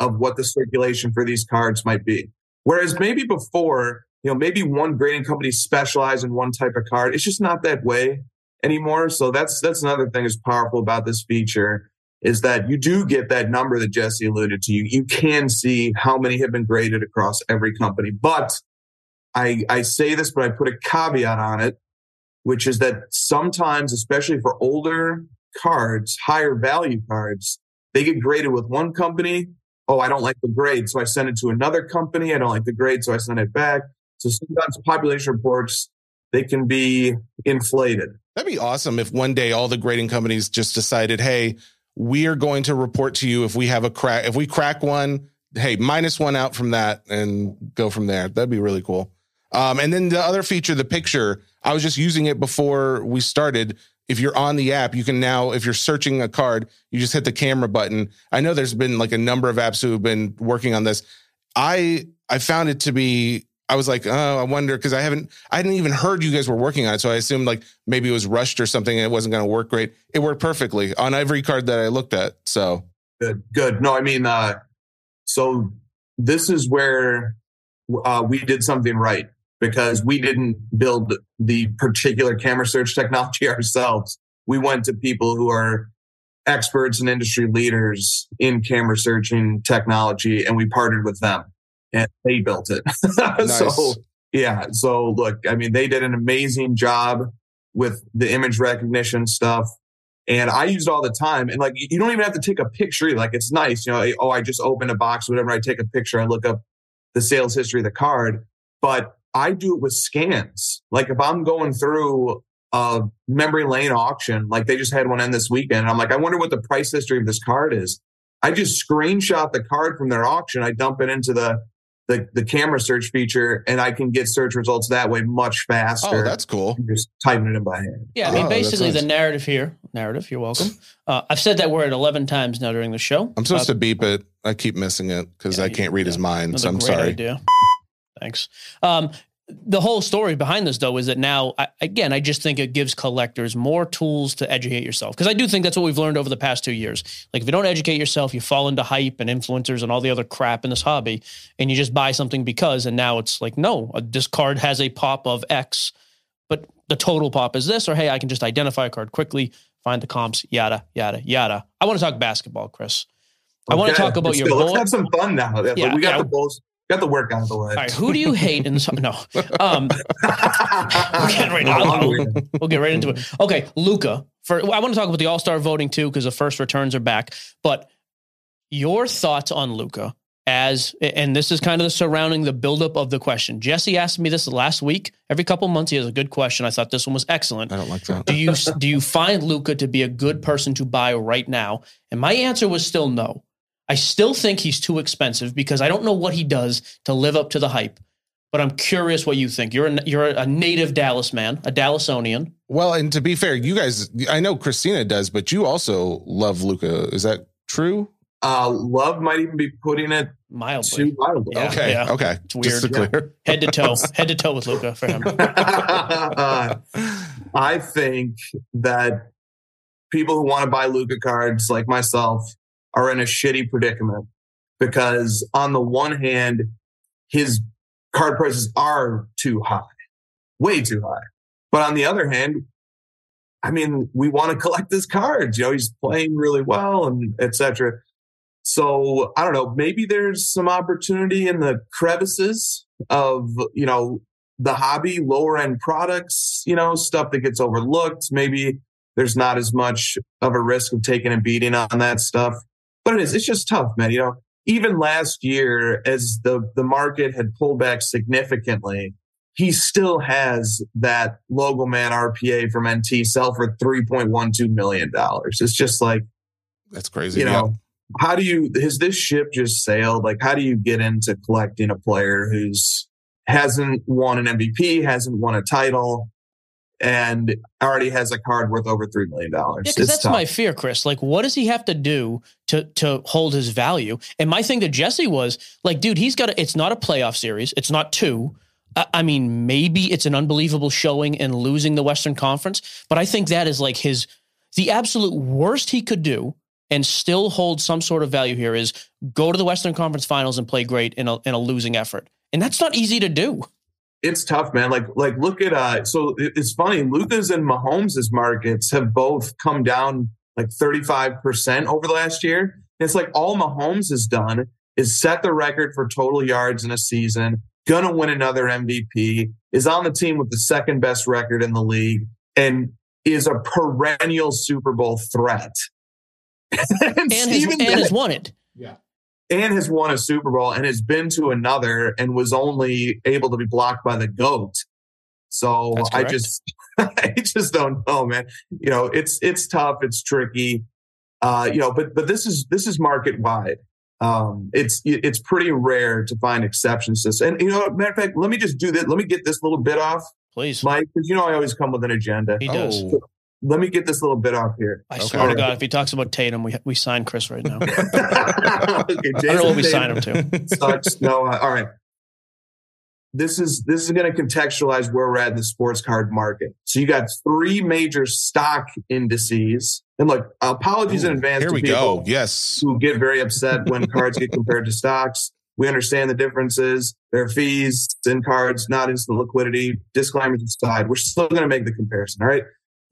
of what the circulation for these cards might be. Whereas maybe before, you know, maybe one grading company specialized in one type of card. It's just not that way anymore. So that's that's another thing that's powerful about this feature is that you do get that number that Jesse alluded to. You you can see how many have been graded across every company. But I I say this, but I put a caveat on it, which is that sometimes, especially for older cards, higher value cards, they get graded with one company. Oh, I don't like the grade, so I send it to another company. I don't like the grade, so I send it back. So sometimes population reports they can be inflated. That'd be awesome if one day all the grading companies just decided, hey, we are going to report to you if we have a crack. If we crack one, hey, minus one out from that and go from there. That'd be really cool. Um, and then the other feature, the picture, I was just using it before we started. If you're on the app, you can now, if you're searching a card, you just hit the camera button. I know there's been like a number of apps who have been working on this. I I found it to be I was like, oh, I wonder because I haven't, I hadn't even heard you guys were working on it, so I assumed like maybe it was rushed or something and it wasn't going to work great. It worked perfectly on every card that I looked at. So good, good. No, I mean, uh, so this is where uh, we did something right because we didn't build the particular camera search technology ourselves. We went to people who are experts and industry leaders in camera searching technology, and we partnered with them and they built it. nice. So yeah. So look, I mean, they did an amazing job with the image recognition stuff. And I use it all the time. And like, you don't even have to take a picture. Like, it's nice. You know, oh, I just open a box, whatever. I take a picture. I look up the sales history of the card. But I do it with scans. Like, if I'm going through a memory lane auction, like they just had one end this weekend, and I'm like, I wonder what the price history of this card is. I just screenshot the card from their auction. I dump it into the the, the camera search feature and I can get search results that way much faster. Oh, that's cool. Just typing it in by hand. Yeah, I mean, oh, basically nice. the narrative here, narrative, you're welcome. Uh, I've said that word 11 times now during the show. I'm supposed uh, to beep it. I keep missing it because yeah, I can't read yeah, his mind. So I'm sorry. Idea. Thanks. Um, the whole story behind this though is that now I, again i just think it gives collectors more tools to educate yourself because i do think that's what we've learned over the past two years like if you don't educate yourself you fall into hype and influencers and all the other crap in this hobby and you just buy something because and now it's like no this card has a pop of x but the total pop is this or hey i can just identify a card quickly find the comps yada yada yada i want to talk basketball chris okay. i want to talk about let's your go. let's have some fun now yeah, we got yeah. the bulls got the work out of the way. All right, who do you hate in the no? Um, we'll get right we'll, we'll get right into it. Okay, Luka. For I want to talk about the All Star voting too because the first returns are back. But your thoughts on Luka as and this is kind of the surrounding the buildup of the question. Jesse asked me this last week. Every couple months he has a good question. I thought this one was excellent. I don't like that. Do you do you find Luka to be a good person to buy right now? And my answer was still no. I still think he's too expensive because I don't know what he does to live up to the hype. But I'm curious what you think. You're a, you're a native Dallas man, a Dallasonian. Well, and to be fair, you guys, I know Christina does, but you also love Luka. Is that true? Uh, love might even be putting it mildly. Too mildly. Yeah, okay. Yeah. Okay. It's weird. Just to clear. Head to toe. Head to toe with Luka for him. uh, I think that people who want to buy Luka cards, like myself, are in a shitty predicament because on the one hand, his card prices are too high, way too high. But on the other hand, I mean, we want to collect his cards. You know, he's playing really well and etc. So I don't know. Maybe there's some opportunity in the crevices of you know the hobby, lower end products. You know, stuff that gets overlooked. Maybe there's not as much of a risk of taking a beating on that stuff but it is. It's just tough, man. You know, even last year, as the the market had pulled back significantly, he still has that logo man RPA from NT sell for three point one two million dollars. It's just like that's crazy. You know, how do you has this ship just sailed? Like, how do you get into collecting a player who's hasn't won an MVP, hasn't won a title, and already has a card worth over three million dollars. Yeah, that's tough. my fear, Chris. Like, what does he have to do to to hold his value? And my thing to Jesse was like, dude, he's got. A, it's not a playoff series. It's not two. I, I mean, maybe it's an unbelievable showing and losing the Western Conference, but I think that is like his the absolute worst he could do and still hold some sort of value here is go to the Western Conference Finals and play great in a in a losing effort, and that's not easy to do it's tough, man. Like, like look at uh. So it's funny. Luka's and Mahomes' markets have both come down like thirty five percent over the last year. And it's like all Mahomes has done is set the record for total yards in a season. Gonna win another MVP. Is on the team with the second best record in the league, and is a perennial Super Bowl threat. and, and, has, and has won it. Yeah and has won a Super Bowl and has been to another and was only able to be blocked by the GOAT. So I just I just don't know, man. You know, it's it's tough, it's tricky. Uh, you know, but but this is this is market wide. Um, it's it's pretty rare to find exceptions to this. And you know, matter of fact, let me just do this. Let me get this little bit off, please, Mike, because you know I always come with an agenda. He does. Oh let me get this little bit off here. I okay. swear to God, if he talks about Tatum, we we sign Chris right now. okay, I don't know what we sign him to. Sucks. No, uh, all right. This is this is going to contextualize where we're at in the sports card market. So you got three major stock indices, and look, apologies Ooh, in advance. Here we go. Yes, who get very upset when cards get compared to stocks. We understand the differences. There are fees in cards, not instant liquidity. Disclaimers aside, we're still going to make the comparison. All right.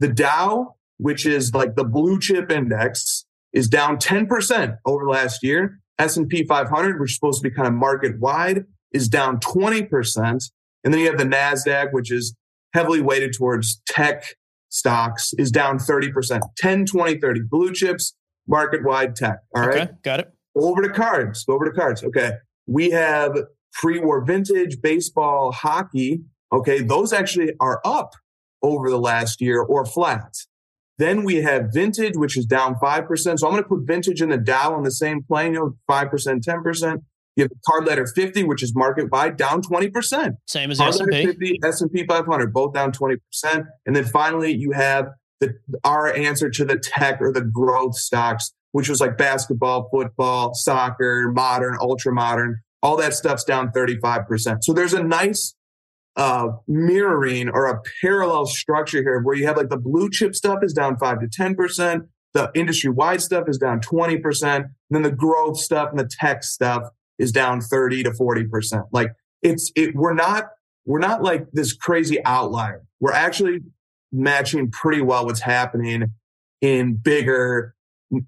The Dow, which is like the blue chip index, is down 10% over last year. S&P 500, which is supposed to be kind of market wide, is down 20%. And then you have the NASDAQ, which is heavily weighted towards tech stocks, is down 30%. 10, 20, 30. Blue chips, market wide tech. All right. Okay, got it. over to cards. Go over to cards. Okay. We have pre war vintage, baseball, hockey. Okay. Those actually are up over the last year or flat. Then we have vintage, which is down 5%. So I'm going to put vintage and the Dow on the same plane, you know, 5%, 10%. You have Card Ladder 50, which is market wide, down 20%. Same as card S&P. 50, S&P 500, both down 20%. And then finally, you have the, our answer to the tech or the growth stocks, which was like basketball, football, soccer, modern, ultra modern. All that stuff's down 35%. So there's a nice uh, mirroring or a parallel structure here where you have like the blue chip stuff is down five to 10%, the industry wide stuff is down 20%, and then the growth stuff and the tech stuff is down 30 to 40%. Like it's, it, we're not, we're not like this crazy outlier. We're actually matching pretty well what's happening in bigger,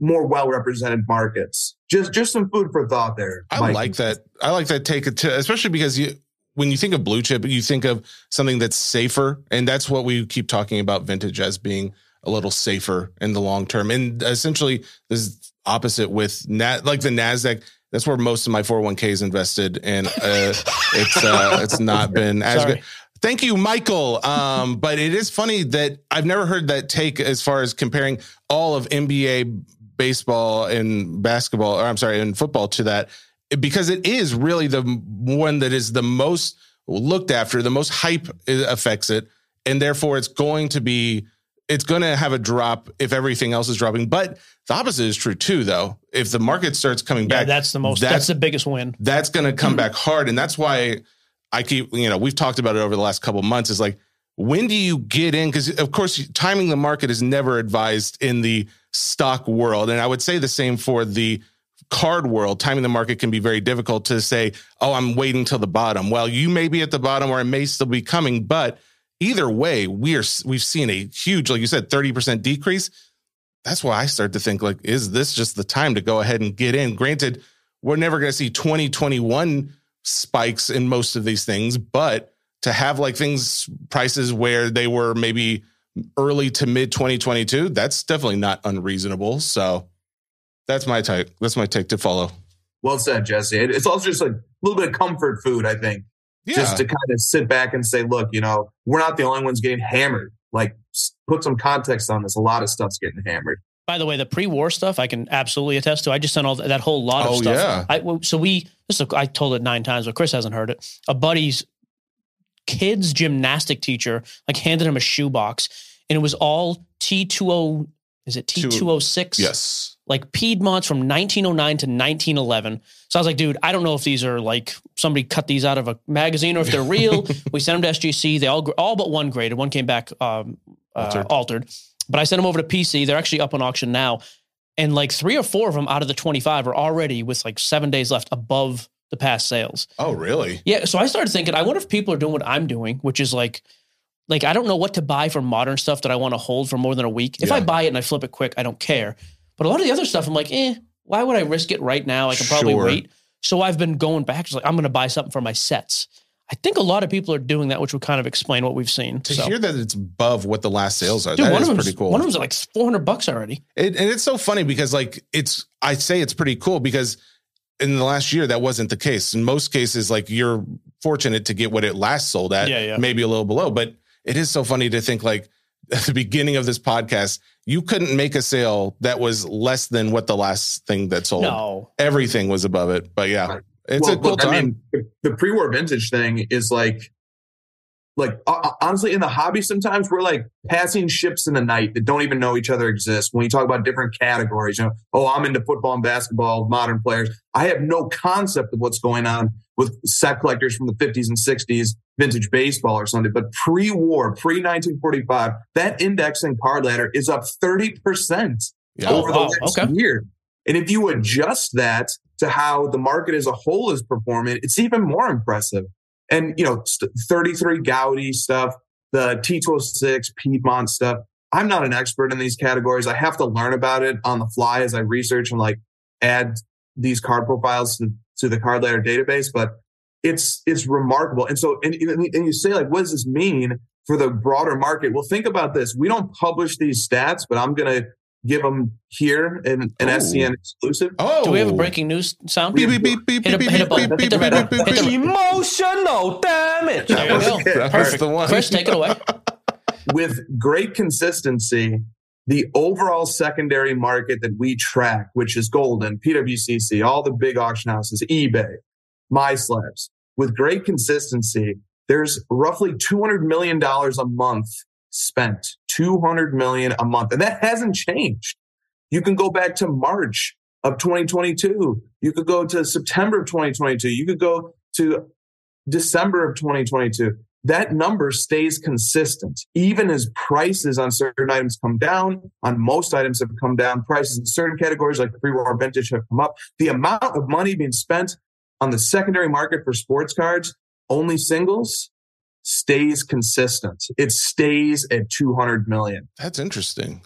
more well represented markets. Just just some food for thought there. I Mike. like that. I like that take it to especially because you when you think of blue chip, you think of something that's safer, and that's what we keep talking about vintage as being a little safer in the long term. And essentially, this is opposite with nat like the Nasdaq. That's where most of my 401k is invested, and uh, it's uh, it's not been as Sorry. good. Thank you, Michael. Um, but it is funny that I've never heard that take as far as comparing all of NBA baseball and basketball, or I'm sorry, and football to that because it is really the one that is the most looked after, the most hype uh, affects it, and therefore it's going to be it's going to have a drop if everything else is dropping. But the opposite is true too, though. If the market starts coming yeah, back, that's the most. That's, that's the biggest win. That's going to come back hard, and that's why I keep you know we've talked about it over the last couple months. Is like when do you get in? Because of course, timing the market is never advised in the stock world, and I would say the same for the card world, timing the market can be very difficult to say, oh, I'm waiting till the bottom. Well, you may be at the bottom or it may still be coming, but either way, we are we've seen a huge, like you said, 30% decrease. That's why I start to think like, is this just the time to go ahead and get in? Granted, we're never going to see 2021 spikes in most of these things, but to have like things prices where they were maybe early to mid 2022, that's definitely not unreasonable. So that's my type. That's my take to follow. Well said, Jesse. It's also just like a little bit of comfort food, I think. Yeah. Just to kind of sit back and say, look, you know, we're not the only ones getting hammered. Like, put some context on this. A lot of stuff's getting hammered. By the way, the pre-war stuff I can absolutely attest to. I just sent all that, that whole lot of oh, stuff. Yeah. I, so we, this is, I told it nine times, but Chris hasn't heard it. A buddy's kid's gymnastic teacher like handed him a shoebox, and it was all T two O. Is it T two O oh six? Yes. Like Piedmont's from 1909 to 1911. So I was like, dude, I don't know if these are like somebody cut these out of a magazine or if they're real. we sent them to SGC. They all all but one graded. One came back um, uh, Altered. altered. But I sent them over to PC. They're actually up on auction now, and like three or four of them out of the 25 are already with like seven days left above the past sales. Oh, really? Yeah. So I started thinking, I wonder if people are doing what I'm doing, which is like, like I don't know what to buy for modern stuff that I want to hold for more than a week. If I buy it and I flip it quick, I don't care. But a lot of the other stuff, I'm like, eh, why would I risk it right now? I can probably Sure. wait. So I've been going back. Just like I'm going to buy something for my sets. I think a lot of people are doing that, which would kind of explain what we've seen. To so. hear that it's above what the last sales are, Dude, that one is pretty cool. One of them's like 400 bucks already. It, and it's so funny because like it's I say it's pretty cool because in the last year that wasn't the case. In most cases, like you're fortunate to get what it last sold at, Yeah, yeah. maybe a little below. But it is so funny to think like at the beginning of this podcast, you couldn't make a sale that was less than what the last thing that sold. No. Everything was above it. But yeah, Right. it's a cool look, time. I mean, the, the pre-war vintage thing is like, like uh, honestly, in the hobby, sometimes we're like passing ships in the night that don't even know each other exist. When you talk about different categories, you know, oh, I'm into football and basketball, modern players. I have no concept of what's going on with set collectors from the 50s and 60s, vintage baseball or something. But pre-war, pre-1945, that index and card ladder is up 30% yeah. Oh, over the last Okay. year. And if you adjust that to how the market as a whole is performing, it's even more impressive. And, you know, st- 33 Goudey stuff, the T206 Piedmont stuff. I'm not an expert in these categories. I have to learn about it on the fly as I research and like add these card profiles to, to the card ladder database. But it's, it's remarkable. And so, and, and you say like, what does this mean for the broader market? Well, think about this. We don't publish these stats, but I'm going to give them here in an Ooh. SCN exclusive. Oh, Do we have a breaking news sound? Beep, beep, beep, beep, Hit a- beep, hit a beep, button. beep, Hit the beep, red beep, beep, Hit the- beep. Emotional damage. There you go. Okay. That's Perfect. the one. Chris, take it away. with great consistency, the overall secondary market that we track, which is Goldin, PWCC, all the big auction houses, eBay, MySlabs, with great consistency, there's roughly $200 million a month spent. 200 million a month. And that hasn't changed. You can go back to March of 2022. You could go to September of 2022. You could go to December of 2022 that number stays consistent even as prices on certain items come down on most items have come down prices in certain categories like pre-war vintage have come up the amount of money being spent on the secondary market for sports cards only singles stays consistent it stays at 200 million That's interesting.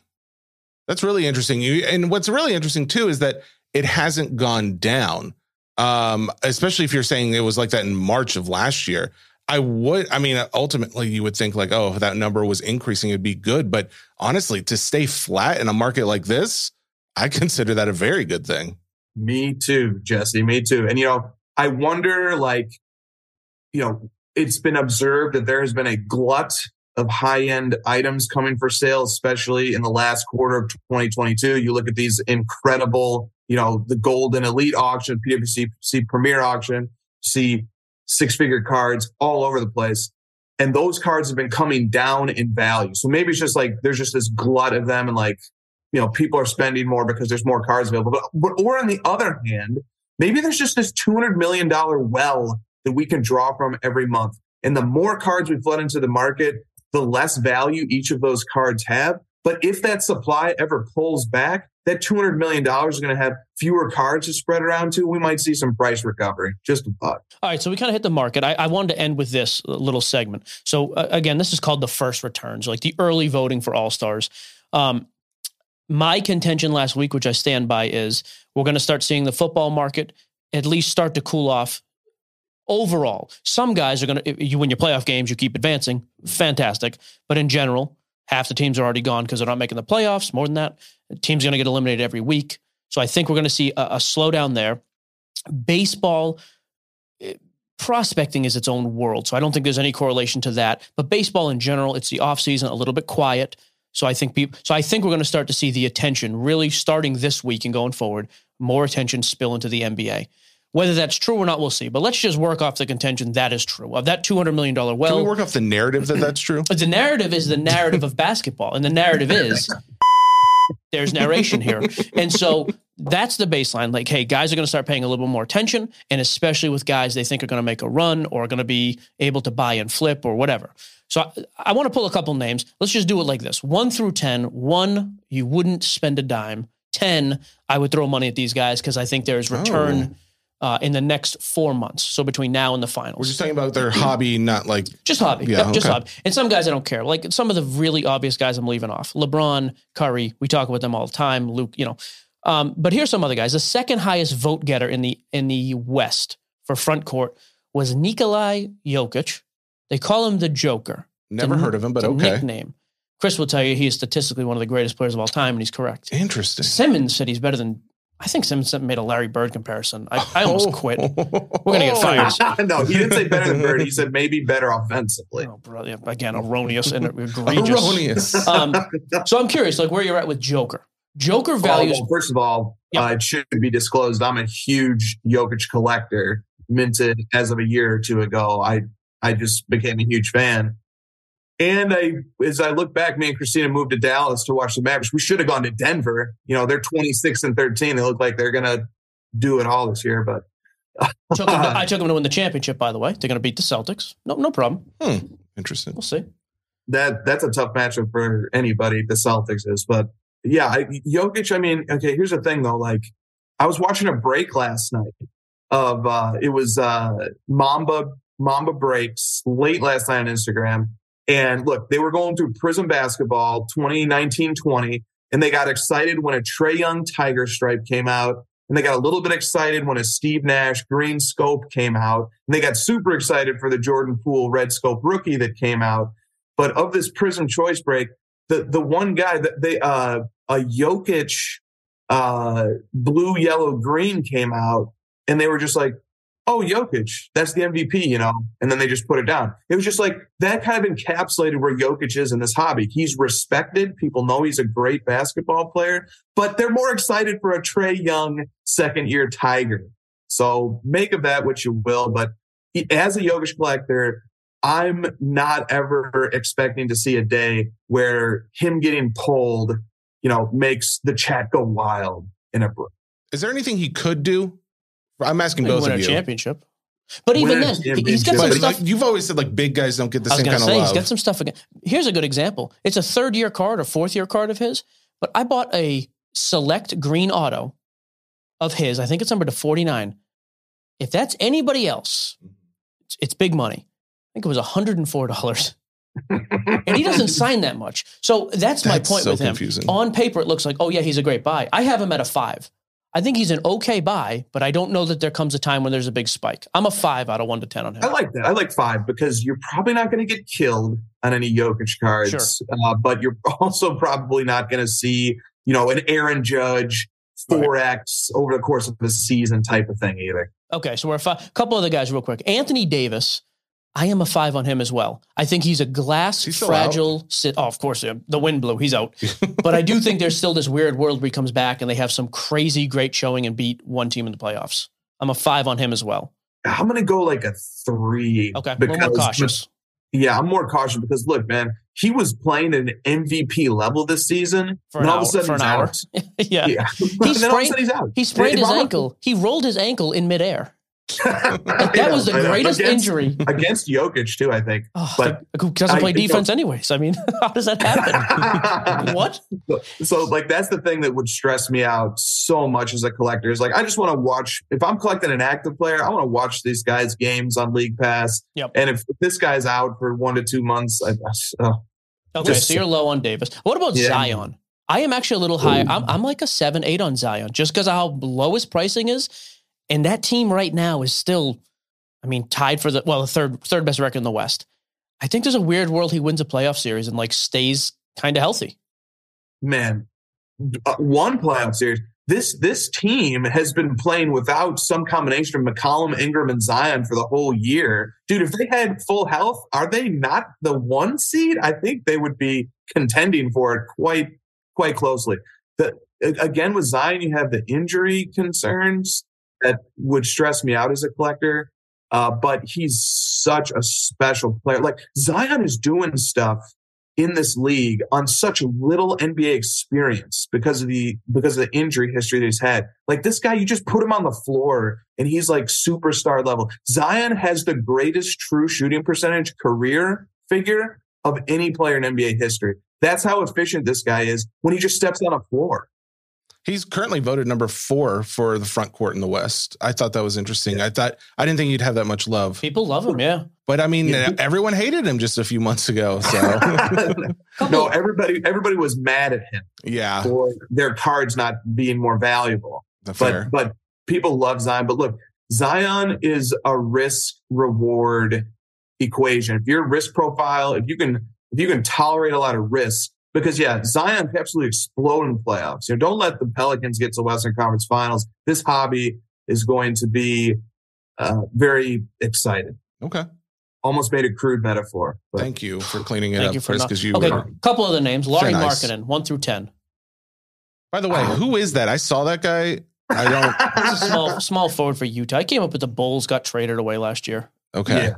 That's really interesting. You and what's really interesting too is that it hasn't gone down. Um, especially if you're saying it was like that in March of last year. I would, I mean, ultimately you would think like, oh, if that number was increasing, it'd be good. But honestly, to stay flat in a market like this, I consider that a very good thing. Me too, Jesse. Me too. And you know, I wonder, like, you know, it's been observed that there has been a glut of high-end items coming for sale, especially in the last quarter of 2022. You look at these incredible, you know, the Goldin Elite auction, PWC see Premier auction, see six-figure cards all over the place. And those cards have been coming down in value. So maybe it's just like there's just this glut of them and like you know, people are spending more because there's more cards available. But, but or on the other hand, maybe there's just this $200 million well that we can draw from every month. And the more cards we flood into the market, the less value each of those cards have. But if that supply ever pulls back, that $200 million is going to have fewer cards to spread around to. We might see some price recovery. Just a thought. All right, so we kind of hit the market. I, I wanted to end with this little segment. So uh, again, this is called the first returns, like the early voting for All Stars. Um, my contention last week, which I stand by, is we're going to start seeing the football market at least start to cool off. Overall, some guys are going to. You win your playoff games, you keep advancing, fantastic. But in general, half the teams are already gone because they're not making the playoffs. More than that, the team's going to get eliminated every week. So I think we're going to see a, a slowdown there. Baseball eh, prospecting is its own world. So I don't think there's any correlation to that. But baseball in general, it's the offseason, a little bit quiet. So I think people so I think we're going to start to see the attention really starting this week and going forward, more attention spill into the NBA. Whether that's true or not, we'll see. But let's just work off the contention that is true. Of that $200 million well. Can we work off the narrative that that's true? But the narrative is the narrative of basketball. And the narrative is there's narration here. And so that's the baseline. Like, hey, guys are going to start paying a little bit more attention. And especially with guys they think are going to make a run or are going to be able to buy and flip or whatever. So I, I want to pull a couple names. Let's just do it like this one through 10. One, you wouldn't spend a dime. 10, I would throw money at these guys because I think there's return. Oh. Uh, in the next four months, so between now and the finals, We're just talking about their hobby, not like just hobby. Yeah, Yep, just okay. hobby. And some guys I don't care. Like some of the really obvious guys I'm leaving off. LeBron, Curry, we talk about them all the time. Luke, you know. Um, but here's some other guys. The second highest vote getter in the in the West for front court was Nikolai Jokic. They call him the Joker. never heard of him, but okay. nickname. Chris will tell you he is statistically one of the greatest players of all time, and he's correct. Interesting. Simmons said he's better than. I think Simmons made a Larry Bird comparison. I, I almost quit. We're gonna get fired. no, he didn't say better than Bird. He said maybe better offensively. Oh, bro, yeah, again, erroneous and egregious. Erroneous. Um, so I'm curious, like where you're at with Joker. Joker Oh, values. well, first of all, Yeah. uh, it should be disclosed. I'm a huge Jokic collector, minted as of a year or two ago. I I just became a huge fan. And I, as I look back, me and Christina moved to Dallas to watch the Mavericks. We should have gone to Denver. You know, they're 26 and 13. They look like they're gonna do it all this year. But took him to- I took them to win the championship. By the way, they're going to beat the Celtics. No, no problem. Hmm. Interesting. We'll see. that that's a tough matchup for anybody. The Celtics is, but yeah, I, Jokic. I mean, okay. Here's the thing, though. Like, I was watching a break last night of uh it was uh Mamba Mamba breaks late last night on Instagram, and look, they were going through Prizm Basketball 2019-20, and they got excited when a Trae Young Tiger Stripe came out. And they got a little bit excited when a Steve Nash Green Scope came out. And they got super excited for the Jordan Poole Red Scope rookie that came out. But of this Prizm choice break, the the one guy that they uh a Jokic uh blue, yellow, green came out, and they were just like, "Oh, Jokic, that's the MVP," you know. And then they just put it down. It was just like that kind of encapsulated where Jokic is in this hobby. He's respected. People know he's a great basketball player, but they're more excited for a Trae Young second year Tiger. So make of that what you will. But as a Jokic collector, I'm not ever expecting to see a day where him getting pulled, you know, makes the chat go wild in a Is there anything he could do? I'm asking They both win of a you. championship. But even a then, he- he's got championship. some But stuff. like, you've always said like big guys don't get the I was same going kind to of say love. he's got some stuff again. Here's a good example. It's a third year card or fourth year card of his, but I bought a select green auto of his. I think it's number to 49. If that's anybody else, it's, it's big money. I think it was $104. and he doesn't sign that much. So that's, my That's point so with him. confusing. On paper, it looks like, oh, yeah, he's a great buy. I have him at a five. I think he's an okay buy, but I don't know that there comes a time when there's a big spike. I'm a five out of one to 10 on him. I like that. I like five because you're probably not going to get killed on any Jokic cards, uh, but you're also probably not going to see, you know, an Aaron Judge 4X over the course of a season type of thing either. Okay, so we're a couple other guys, real quick. Anthony Davis, I am a five on him as well. I think he's a glass He's fragile. Sit. Oh, of course, the wind blew. He's out. but I do think there's still this weird world where he comes back and they have some crazy great showing and beat one team in the playoffs. I'm a five on him as well. I'm going to go like a three. Okay, little more cautious. Yeah, I'm more cautious because look, man, he was playing at an MVP level this season. For an and all hour- of a sudden he's hour. out. yeah. Yeah. He And then all of a sprained, he's out. he sprained his ankle. He rolled his ankle in midair. That know, was the greatest Against- injury. against Jokic too. I think. Oh, But who doesn't I- play defense anyways? I mean, how does that happen? what? So like that's the thing that would stress me out so much as a collector is like I just want to watch if I'm collecting an active player, I want to watch these guys' games on League Pass. Yep. And if this guy's out for one to two months, I, oh, Okay, Just- so you're low on Davis. What about Yeah. Zion? I am actually a little high. I'm, I'm like a seven, eight on Zion, just because of how low his pricing is. And that team right now is still, I mean, tied for the well, the third third best record in the West. I think there's a weird world he wins a playoff series and like stays kind of healthy. man, uh, one playoff series. This this team has been playing without some combination of McCollum, Ingram, and Zion for the whole year. Dude, if they had full health, are they not the one seed? I think they would be contending for it quite quite closely. The, again with Zion, you have the injury concerns. That would stress me out as a collector. Uh, but he's such a special player. Like Zion is doing stuff in this league on such little NBA experience because of the because of the injury history that he's had. Like this guy, you just put him on the floor and he's like superstar level. Zion has the greatest true shooting percentage career figure of any player in NBA history. That's how efficient this guy is when he just steps on a floor. He's currently voted number four for the front court in the West. I thought that was interesting. I thought I didn't think you'd have that much love. People love him, yeah. But I mean, yeah. everyone hated him just a few months ago. So no, everybody everybody was mad at him. Yeah, for their cards not being more valuable. But but people love Zion. But look, Zion is a risk reward equation. If your risk profile, if you can if you can tolerate a lot of risk, because yeah, Zion absolutely explode in playoffs. You know, don't let the Pelicans get to the Western Conference Finals. This hobby is going to be uh, very excited. Okay. Almost made a crude metaphor. Thank you for cleaning it up, Chris. Because you okay. A couple other names: Lauri nice. Markkanen, one through ten. By the way, uh, who is that? I saw that guy. I don't. small, small forward for Utah. I came up with the Bulls got traded away last year. Okay. Yeah.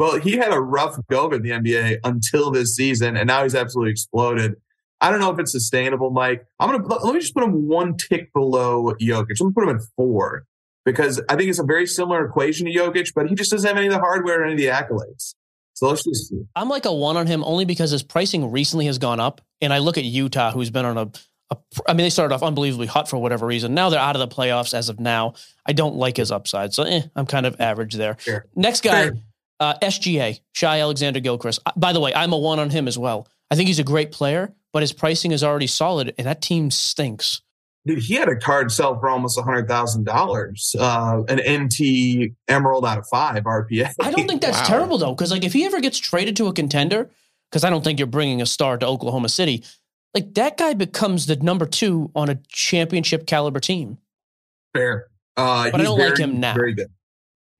Well, he had a rough go in the NBA until this season, and now he's absolutely exploded. I don't know if it's sustainable, Mike. I'm gonna let me just put him one tick below Jokic. I'm gonna put him at four because I think it's a very similar equation to Jokic, but he just doesn't have any of the hardware or any of the accolades. So let's just see. I'm like a one on him only because his pricing recently has gone up, and I look at Utah, who's been on a, a I mean, they started off unbelievably hot for whatever reason. Now they're out of the playoffs as of now. I don't like his upside, so eh, I'm kind of average there. Sure. Next guy. Uh, SGA, Shai Alexander Gilchrist. Uh, by the way, I'm a one on him as well. I think he's a great player, but his pricing is already solid, and that team stinks. Dude, he had a card sell for almost a hundred thousand uh, dollars. An NT Emerald out of five RPA. I don't think that's wow. terrible though, because like if he ever gets traded to a contender, because I don't think you're bringing a star to Oklahoma City, like that guy becomes the number two on a championship caliber team. Fair, uh, but I don't very, like him now. Very good.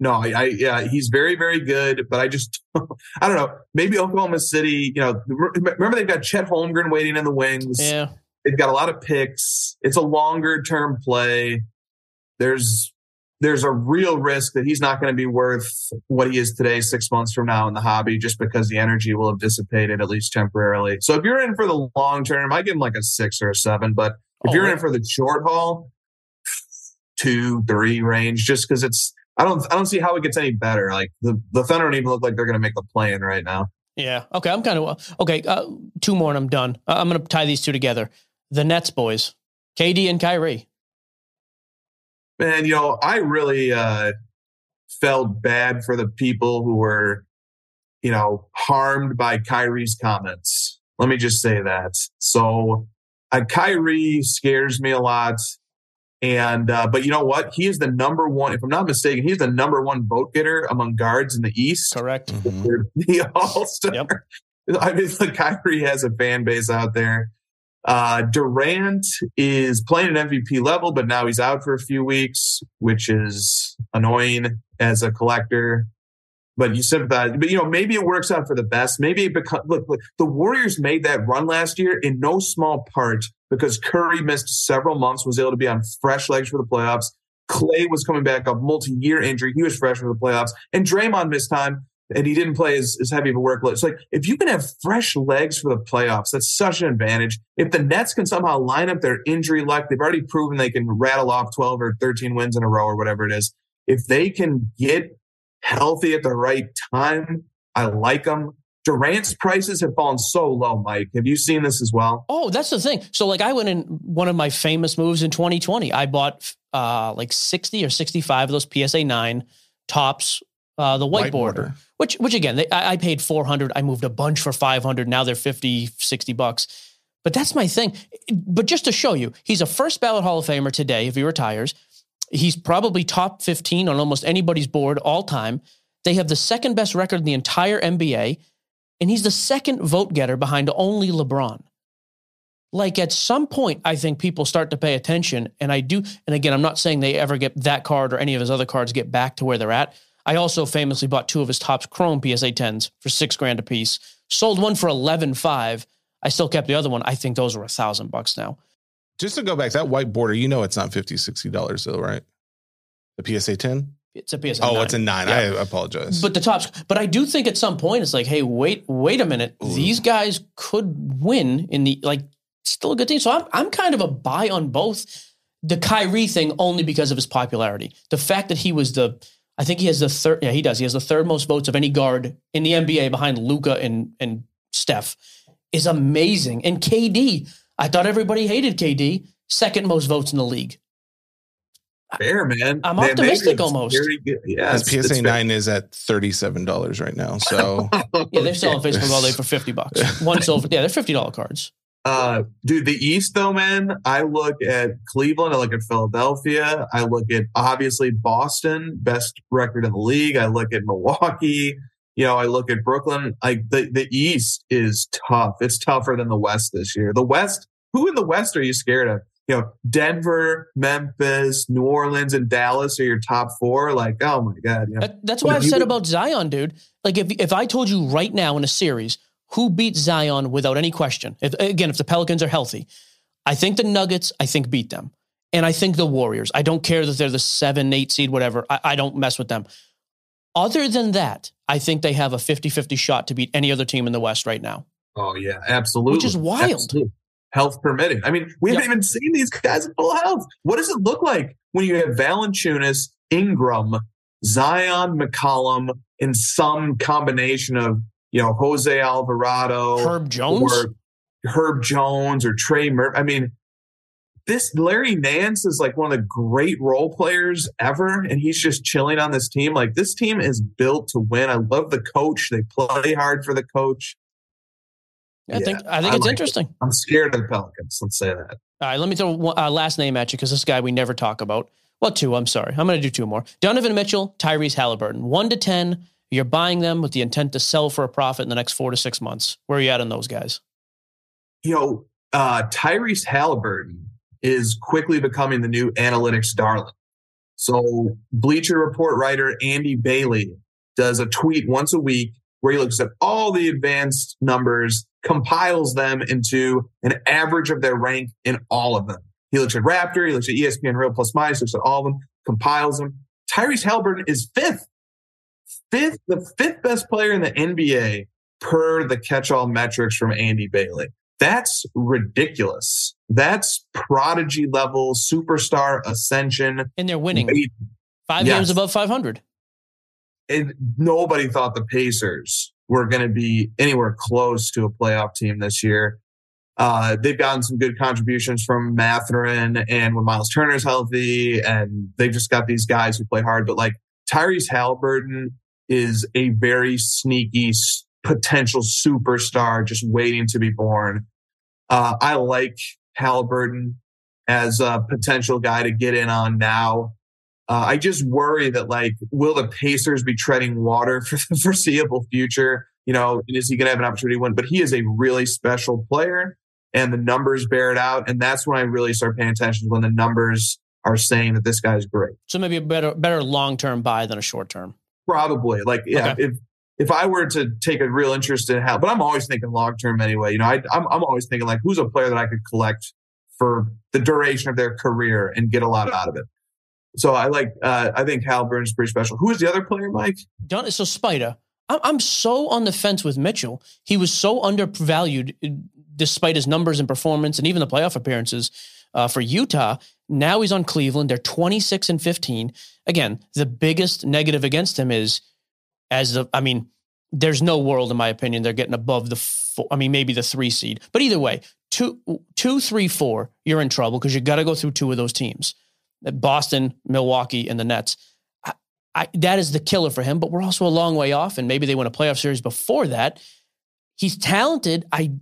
No, I, I, yeah, he's very, very good. But I just, I don't know. Maybe Oklahoma City, you know, remember they've got Chet Holmgren waiting in the wings. Yeah. They've got a lot of picks. It's a longer term play. There's, there's a real risk that he's not going to be worth what he is today, six months from now in the hobby, just because the energy will have dissipated at least temporarily. So if you're in for the long term, I give him like a six or a seven. But if oh, you're in for the short haul, two, three range, just because it's I don't I don't see how it gets any better. Like the the Thunder don't even look like they're going to make the play in right now. Yeah. Okay. I'm kind of okay. Uh, two more and I'm done. Uh, I'm going to tie these two together. The Nets boys, KD and Kyrie. Man, you know, I really uh, felt bad for the people who were, you know, harmed by Kyrie's comments. Let me just say that. So, uh, Kyrie scares me a lot. And uh, but you know what? He is the number one. If I'm not mistaken, he's the number one vote getter among guards in the East. Correct. Mm-hmm. The All Star. Yep. I mean, like Kyrie has a fan base out there. Uh, Durant is playing at MVP level, but now he's out for a few weeks, which is annoying as a collector but you sympathize. But you know, maybe it works out for the best. Maybe it becomes look, look, the Warriors made that run last year in no small part because Curry missed several months, was able to be on fresh legs for the playoffs. Clay was coming back off multi-year injury. He was fresh for the playoffs. And Draymond missed time and he didn't play as, as heavy of a workload. It's like if you can have fresh legs for the playoffs, that's such an advantage. If the Nets can somehow line up their injury luck, they've already proven they can rattle off 12 or 13 wins in a row or whatever it is. If they can get healthy at the right time. I like them. Durant's prices have fallen so low, Mike. Have you seen this as well? Oh, that's the thing. So, like, I went in one of my famous moves in 2020. I bought uh, like 60 or 65 of those PSA 9 Topps, uh, the white, white border, border, which, which again, they, I, I paid 400. I moved a bunch for 500. Now they're 50, 60 bucks. But that's my thing. But just to show you, he's a first ballot Hall of Famer today if he retires. He's probably top 15 on almost anybody's board all time. They have the second best record in the entire NBA, and he's the second vote getter behind only LeBron. Like at some point, I think people start to pay attention, and I do. And again, I'm not saying they ever get that card or any of his other cards get back to where they're at. I also famously bought two of his Topps Chrome PSA 10s for six grand a piece. Sold one for 11.5. I still kept the other one. I think those are a thousand bucks now just to go back, that white border, you know, it's not 50 $60 though, right? The PSA 10? It's a PSA. Oh, 9. it's a nine. Yeah. I apologize. But the Topps, but I do think at some point it's like, hey, wait, wait a minute. Ooh. These guys could win in the like still a good team. So I'm I'm kind of a buy on both. The Kyrie thing only because of his popularity. The fact that he was the I think he has the third yeah, he does. He has the third most votes of any guard in the NBA behind Luka and and Steph is amazing. And KD, I thought everybody hated KD, second most votes in the league. Fair, man. I'm Man, optimistic almost. very good. Yeah, it's- it's PSA fair. 9 is at $37 right now. So Yeah, they're selling Okay. Facebook all day for 50 bucks. One silver. Yeah, they're $50 cards. Uh, dude, the East though, man. I look at Cleveland. I look at Philadelphia. I look at obviously Boston, best record in the league. I look at Milwaukee. You know, I look at Brooklyn. Like the the East is tough. It's tougher than the West this year. The West. Who in the West are you scared of? You know, Denver, Memphis, New Orleans, and Dallas are your top four. Like, oh my god. That, that's why I've said would- about Zion, dude. Like if if I told you right now in a series who beat Zion without any question, if, again, if the Pelicans are healthy, I think the Nuggets, I think beat them, and I think the Warriors. I don't care that they're the seven, eight seed, whatever. I, I don't mess with them. Other than that, I think they have a 50-50 shot to beat any other team in the West right now. Oh yeah, absolutely. Which is wild. Absolutely. Health permitting. I mean, we Yep. haven't even seen these guys in full health. What does it look like when you have Valanciunas, Ingram, Zion, McCollum, in some combination of you know Jose Alvarado, Herb Jones. or Herb Jones, or Trey Murphy? I mean, this Larry Nance is like one of the great role players ever, and he's just chilling on this team. Like this team is built to win. I love the coach. They play hard for the coach. I think I think I it's like it. interesting. I'm scared of the Pelicans. Let's say that. All right, let me throw one uh, last name at you because this guy we never talk about. Well, two. I'm sorry. I'm going to do two more. Donovan Mitchell, Tyrese Halliburton. One to ten. You're buying them with the intent to sell for a profit in the next four to six months. Where are you at on those guys? You know, uh, Tyrese Halliburton is quickly becoming the new analytics darling. So, Bleacher Report writer Andy Bailey does a tweet once a week where he looks at all the advanced numbers, compiles them into an average of their rank in all of them. He looks at Raptor, he looks at ESPN Real Plus Minus, looks at all of them, compiles them. Tyrese Halliburton is fifth, fifth, the fifth best player in the NBA per the catch-all metrics from Andy Bailey. That's ridiculous. That's prodigy level superstar ascension. And they're winning five Yes. games above 500. and nobody thought the Pacers were going to be anywhere close to a playoff team this year. Uh, they've gotten some good contributions from Mathurin and when Miles Turner's healthy, and they've just got these guys who play hard. But like Tyrese Halliburton is a very sneaky potential superstar just waiting to be born. Uh, I like Halliburton as a potential guy to get in on now. Uh, I just worry that like, will the Pacers be treading water for the foreseeable future? You know, and is he going to have an opportunity to win? But he is a really special player, and the numbers bear it out. And that's when I really start paying attention when the numbers are saying that this guy's great. So maybe a better better long term buy than a short term. Probably, like, yeah, Okay. if if I were to take a real interest in how, but I'm always thinking long term anyway. You know, I, I'm I'm always thinking like, who's a player that I could collect for the duration of their career and get a lot out of it. So I like, uh, I think Halliburton's pretty special. Who is the other player, Mike? Don, so Spider, I'm, I'm so on the fence with Mitchell. He was so undervalued uh, despite his numbers and performance and even the playoff appearances uh, for Utah. Now he's on Cleveland. They're 26 and 15. Again, the biggest negative against him is as the, I mean, there's no world, in my opinion, they're getting above the, four, I mean, maybe the three seed. But either way, two, two, three, four, you're in trouble because you got to go through two of those teams Boston, Milwaukee, and the Nets. I, I, that is the killer for him, but we're also a long way off, and maybe they win a playoff series before that. He's talented. I,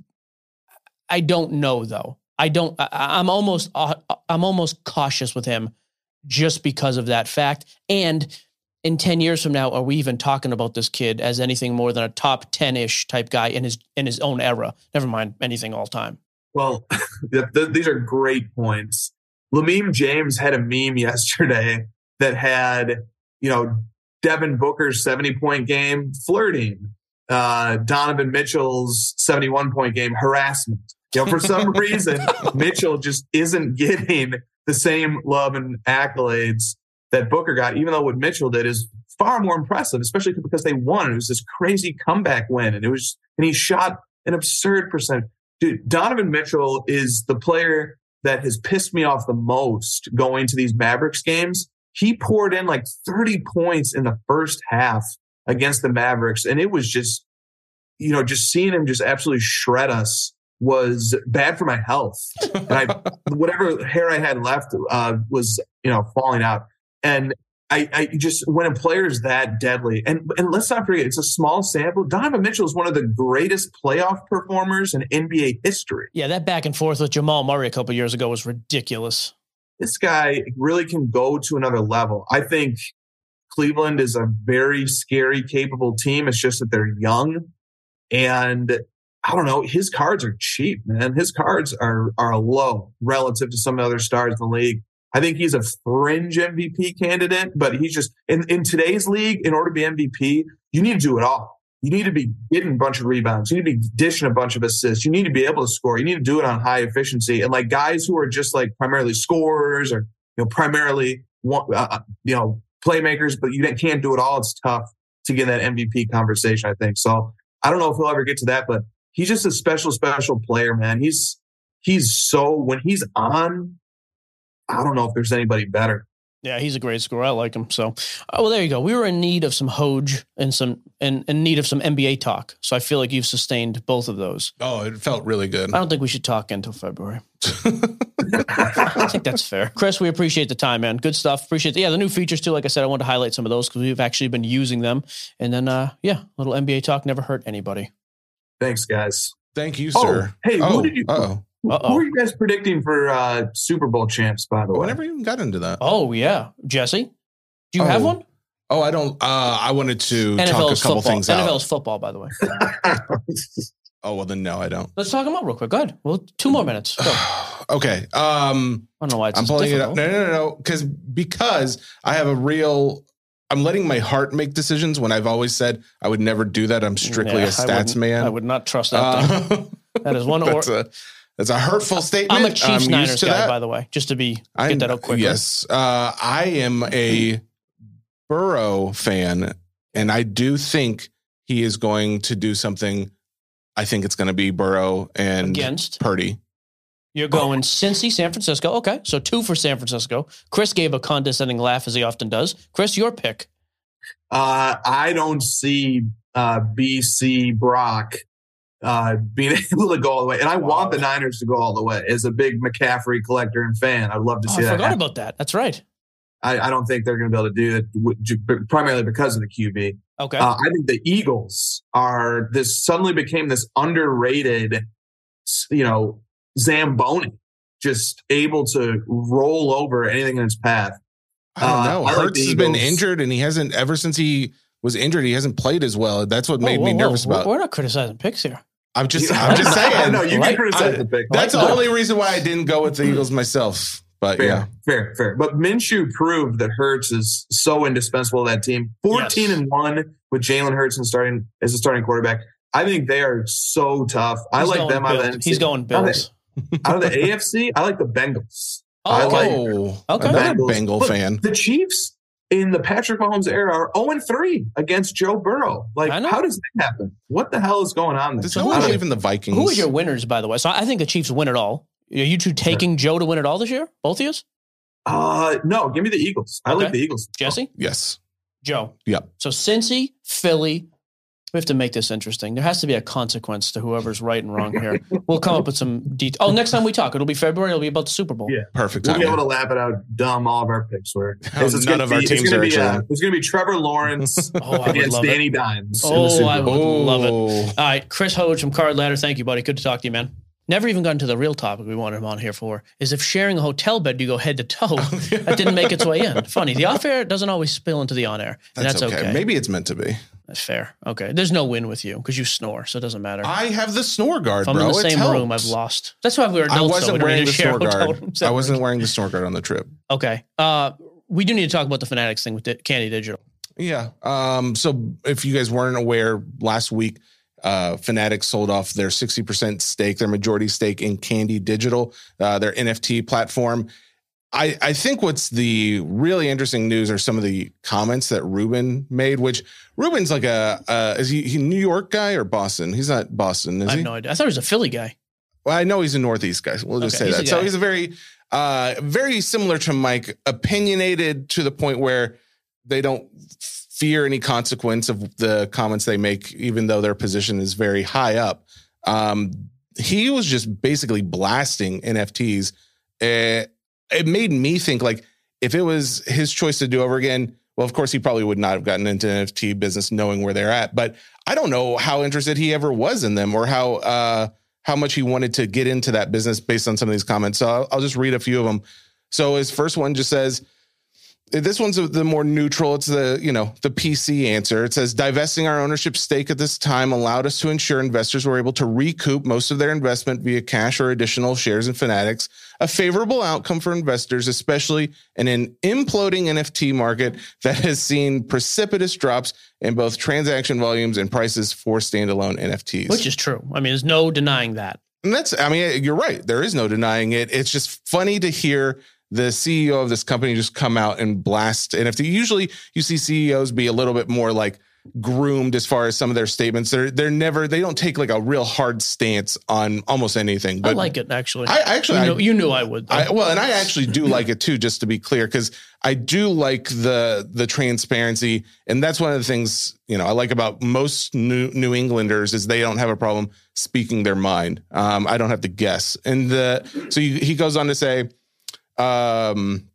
I don't know though. I don't. I, I'm almost. Uh, I'm almost cautious with him, just because of that fact. And in ten years from now, are we even talking about this kid as anything more than a top ten ish type guy in his in his own era? Never mind anything all time. Well, th- th- these are great points. Lameme James had a meme yesterday that had, you know, Devin Booker's 70 point game flirting, uh, Donovan Mitchell's 71 point game harassment. You know, for some reason, Mitchell just isn't getting the same love and accolades that Booker got, even though what Mitchell did is far more impressive, especially because they won. It was this crazy comeback win, and it was and he shot an absurd percent. Dude, Donovan Mitchell is the player that has pissed me off the most going to these Mavericks games. He poured in like 30 points in the first half against the Mavericks, and it was just, you know, just seeing him just absolutely shred us was bad for my health. And I, whatever hair I had left, uh, was, you know, falling out. And I, I just when a player is that deadly, and and let's not forget, it's a small sample. Donovan Mitchell is one of the greatest playoff performers in NBA history. Yeah, that back and forth with Jamal Murray a couple years ago was ridiculous. This guy really can go to another level. I think Cleveland is a very scary, capable team. It's just that they're young, and I don't know. His cards are cheap, man. His cards are are low relative to some of the other stars in the league. I think he's a fringe MVP candidate, but he's just in, in today's league, in order to be MVP, you need to do it all. You need to be getting a bunch of rebounds. You need to be dishing a bunch of assists. You need to be able to score. You need to do it on high efficiency. And like guys who are just like primarily scorers or, you know, primarily, uh, uh, you know, playmakers, but you can't do it all. It's tough to get that MVP conversation, I think. So I don't know if he'll ever get to that, but he's just a special, special player, man. He's, he's so, when he's on, I don't know if there's anybody better. Yeah, he's a great scorer. I like him. So, oh, well, there you go. We were in need of some Hoj and some and in need of some NBA talk. So I feel like you've sustained both of those. Oh, it felt really good. I don't think we should talk until February. I think that's fair. Chris, we appreciate the time, man. Good stuff. Appreciate the, yeah, the new features too. Like I said, I wanted to highlight some of those because we've actually been using them. And then uh yeah, a little NBA talk never hurt anybody. Thanks, guys. Thank you, Oh, sir. hey, oh, who did you? Uh-oh. Who Uh-oh. who are you guys predicting for uh, Super Bowl champs? By the We way, never even got into that. Oh yeah. Jesse, do you have Oh, one? Oh, I don't. Uh, I wanted to talk a couple football. things NFL's out. football, by the way. Oh well, then no, I don't. Let's talk them up real quick. Go ahead. Well, two more minutes. Go. Okay. Um, I don't know why it's I'm so pulling it up. No, no, no, no. Because because I have a real. I'm letting my heart make decisions when I've always said I would never do that. I'm strictly Yeah, a I stats wouldn't- man. I would not trust that. Uh, That is one or that's, a, that's a hurtful statement. I'm a Chiefs I'm Niners used to guy, that. by the way, just to be get I'm- that out quickly. Yes, uh, I am a Burrow fan, and I do think he is going to do something. I think it's going to be Burrow and Against Purdy. you're going Cincy, San Francisco. Okay, so two for San Francisco. Chris gave a condescending laugh as he often does. Chris, your pick. uh, I don't see uh, BC Brock uh, being able to go all the way, and I want the Niners to go all the way. As a big McCaffrey collector and fan, I'd love to Oh, see I that. I forgot happen. about that. That's right. I, I don't think they're going to be able to do that, primarily because of the QB. Okay. Uh, I think the Eagles are this suddenly became this underrated, you know, Zamboni, just able to roll over anything in its path. I don't Uh, know. I like Hurts the has been injured, and he hasn't ever since he was injured. He hasn't played as well. That's what made Whoa, me whoa, whoa. nervous We're- about. We're not criticizing picks here. I'm just, I'm just saying. no, you Like- can criticize I- the pick. That's Like the only reason why I didn't go with the Eagles myself. But Fair, yeah, fair, fair. But Minshew proved that Hurts is so indispensable to that team. 14 Yes. and 1 with Jalen Hurts and starting as a starting quarterback. I think they are so tough. I like them out of the He's going Bills. out of the AFC. I like the Bengals. Oh, I Oh, like- oh, Okay. another Bengals. Bengal Look, fan. The Chiefs in the Patrick Mahomes era are 0 and 3 against Joe Burrow. Like, how does that happen? What the hell is going on there? Does no who one is believe in the Vikings? Who are your winners, by the way? So I think the Chiefs win it all. Are you two taking Joe to win it all this year? Both of you? Uh, no, give me the Eagles. I like the Eagles. Jesse? Yes. Joe. Yep. So Cincy, Philly. We have to make this interesting. There has to be a consequence to whoever's right and wrong here. We'll come up with some details. Oh, next time we talk, it'll be February. It'll be about the Super Bowl. Yeah. Perfect We'll be able to laugh it out dumb all of our picks were. Oh, It's- it's none gonna of our be- it's teams gonna are be, uh, It's going to be Trevor Lawrence Oh, against Danny it. Dimes. Oh, I Bowl. would love it. Oh. All right, Chris Hodge from Card Ladder. Thank you, buddy. Good to talk to you, man. Never even gotten to the real topic we wanted him on here for. Is if sharing a hotel bed, you go head to toe. that didn't make its way in. Funny. The off air doesn't always spill into the on air. And That's, that's, okay. okay. Maybe it's meant to be. That's fair. Okay. There's no win with you because you snore, so it doesn't matter. I have the snore guard, if I'm bro. in the same room. I've lost. That's why we were I adults. We wasn't wearing the snore guard. I wasn't wearing the snore guard on the trip. Okay. Uh, we do need to talk about the Fanatics thing with Di- Candy Digital. Yeah. Um, so if you guys weren't aware, last week, uh, Fanatics sold off their 60% stake, their majority stake in Candy Digital, uh, their NFT platform. I, I think what's the really interesting news are some of the comments that Rubin made, which Rubin's like a, uh, is he, he a New York guy or Boston? He's not Boston, is I have he? no idea. I thought he was a Philly guy. Well, I know he's a Northeast guy. We'll just Okay, say that. So he's a very, uh, very similar to Mike, opinionated to the point where they don't fear any consequence of the comments they make, even though their position is very high up. Um, he was just basically blasting NFTs. Uh, it made me think like if it was his choice to do over again, well, of course he probably would not have gotten into NFT business knowing where they're at. But I don't know how interested he ever was in them or how uh, how much he wanted to get into that business based on some of these comments. So I'll, I'll just read a few of them. So his first one just says, this one's the more neutral. It's the, you know, the PC answer. It says divesting our ownership stake at this time allowed us to ensure investors were able to recoup most of their investment via cash or additional shares in Fanatics. A favorable outcome for investors, especially in an imploding NFT market that has seen precipitous drops in both transaction volumes and prices for standalone NFTs. Which is true. I mean, there's no denying that. And that's, I mean, you're right. There is no denying it. It's just funny to hear the CEO of this company just come out and blast NFT. Usually you see CEOs be a little bit more like groomed as far as some of their statements. They're, they're never, they don't take like a real hard stance on almost anything. I But like it actually. I actually, you, I- know, you knew I would. I, well, and I actually do like it too, just to be clear, because I do like the the transparency, and that's one of the things you know I like about most New New Englanders is they don't have a problem speaking their mind. Um, I don't have to guess, and the so he, he goes on to say, um,